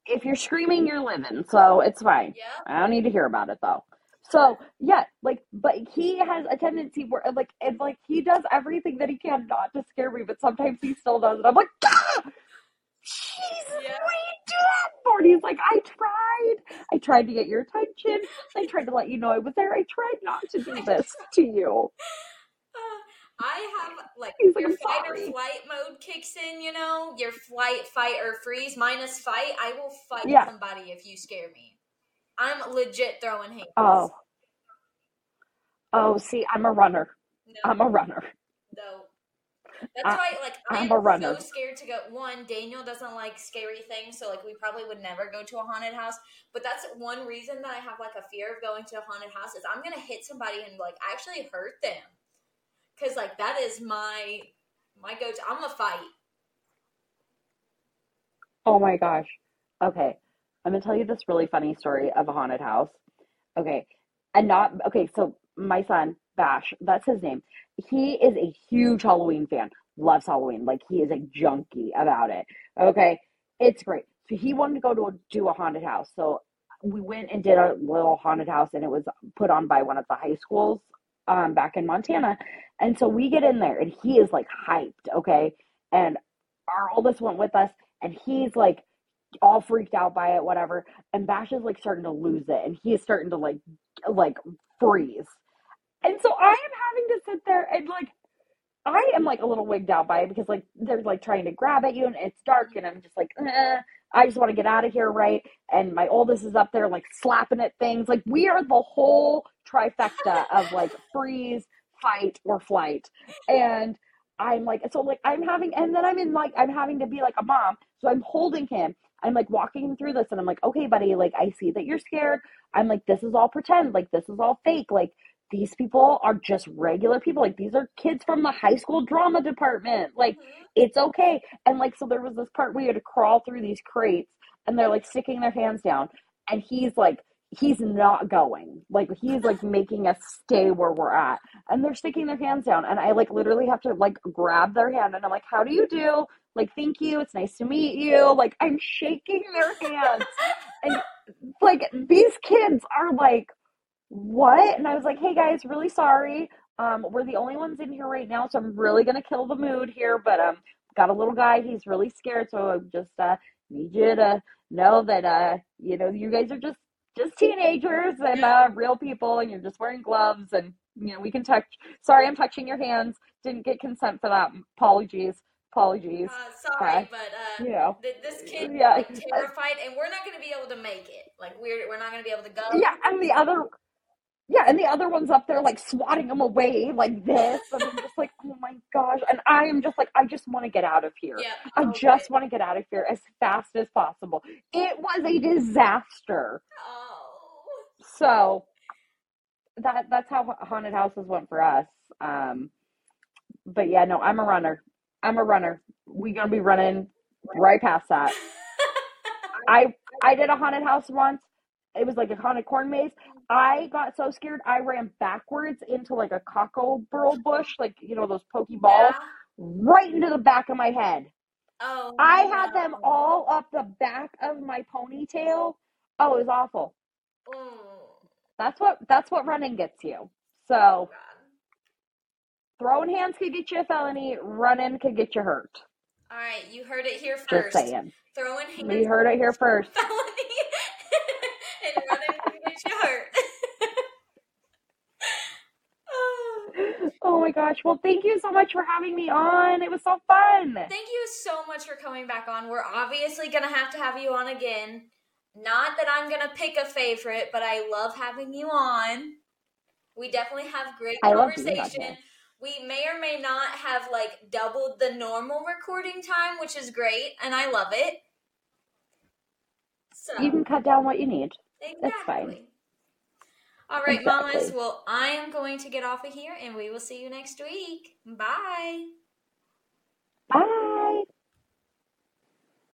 If you're screaming, you're living, so it's fine. yeah, I don't need to hear about it though. So yeah, like, but he has a tendency where, like, and like he does everything that he can not to scare me, but sometimes he still does, it. I'm like, ah! Jesus, Yeah. what do you do that for? And he's like, I tried, I tried to get your attention, I tried to let you know I was there, I tried not to do this to you. I have like your "I'm fight or flight mode kicks in. You know, your flight, fight or freeze minus fight. I will fight Yeah. somebody if you scare me. I'm legit throwing hands. Oh, oh, see, I'm a runner. no, I'm a runner. no. That's I- why, like, I'm I'm a runner. so scared to go. One, Daniel doesn't like scary things, so like, we probably would never go to a haunted house. But that's one reason that I have like a fear of going to a haunted house is I'm gonna hit somebody and like actually hurt them, because like that is my my go to. I'm a fight. Oh my gosh. Okay. I'm gonna tell you this really funny story of a haunted house. Okay. And not okay, so my son, Bash, that's his name. He is a huge Halloween fan. Loves Halloween. Like he is a junkie about it. Okay. It's great. So he wanted to go to a, do a haunted house. So we went and did a little haunted house and it was put on by one of the high schools um back in Montana. And so we get in there and he is like hyped, okay? And our oldest went with us and he's like all freaked out by it, whatever. And Bash is like starting to lose it, and he is starting to like like freeze. And so I am having to sit there and like I am like a little wigged out by it because like they're like trying to grab at you and it's dark and I'm just like eh, I just want to get out of here, right? And my oldest is up there like slapping at things. Like we are the whole trifecta of like freeze, fight, or flight. And I'm like, so like I'm having, and then I'm in like, I'm having to be like a mom. So I'm holding him. I'm like walking him through this and I'm like, okay, buddy, like I see that you're scared. I'm like, this is all pretend. Like this is all fake. Like these people are just regular people. Like these are kids from the high school drama department. Like Mhm. it's okay. And like, so there was this part where you had to crawl through these crates and they're like sticking their hands down and he's like, he's not going. Like he's like making us stay where we're at. And they're sticking their hands down. And I like literally have to like grab their hand and I'm like, how do you do? Like, thank you. It's nice to meet you. Like I'm shaking their hands. and like these kids are like, what? And I was like, hey guys, really sorry. Um, we're the only ones in here right now, so I'm really gonna kill the mood here. But um, got a little guy, he's really scared, so I just uh need you to know that uh, you know, you guys are just just teenagers and uh real people, and you're just wearing gloves, and you know we can touch. Sorry, I'm touching your hands. Didn't get consent for that. Apologies. Apologies. Uh, sorry, Okay. but uh, You know. th- this kid Yeah. like terrified, and we're not going to be able to make it. Like we're we're not going to be able to go. Yeah, and the other yeah, and the other one's up there like swatting them away like this. And I'm just like, oh my gosh. And I am just like, I just want to get out of here. Yeah. I oh, just want to get out of here as fast as possible. It was a disaster. Oh. So that that's how haunted houses went for us. Um, but yeah, no, I'm a runner. I'm a runner. We gonna be running right past that. I I did a haunted house once. It was like a haunted corn maze. I got so scared I ran backwards into like a cockle bush, like you know those pokey balls, Yeah. right into the back of my head. Oh. I had them all up the back of my ponytail. Oh, it was awful. Oh, That's what that's what running gets you. So oh, God. throwing hands could get you a felony. Running could get you hurt. All right, you heard it here first. Just saying. Throwing hands. We heard it here first. felony and running can get you hurt. Oh. Oh my gosh. Well, thank you so much for having me on. It was so fun. Thank you so much for coming back on. We're obviously gonna have to have you on again. Not that I'm gonna pick a favorite, but I love having you on. We definitely have great I love being on conversation. We may or may not have like doubled the normal recording time, which is great, and I love it. So You can cut down what you need. Exactly. It's fine. All right, Exactly. mamas. Well, I am going to get off of here and we will see you next week. Bye. Bye.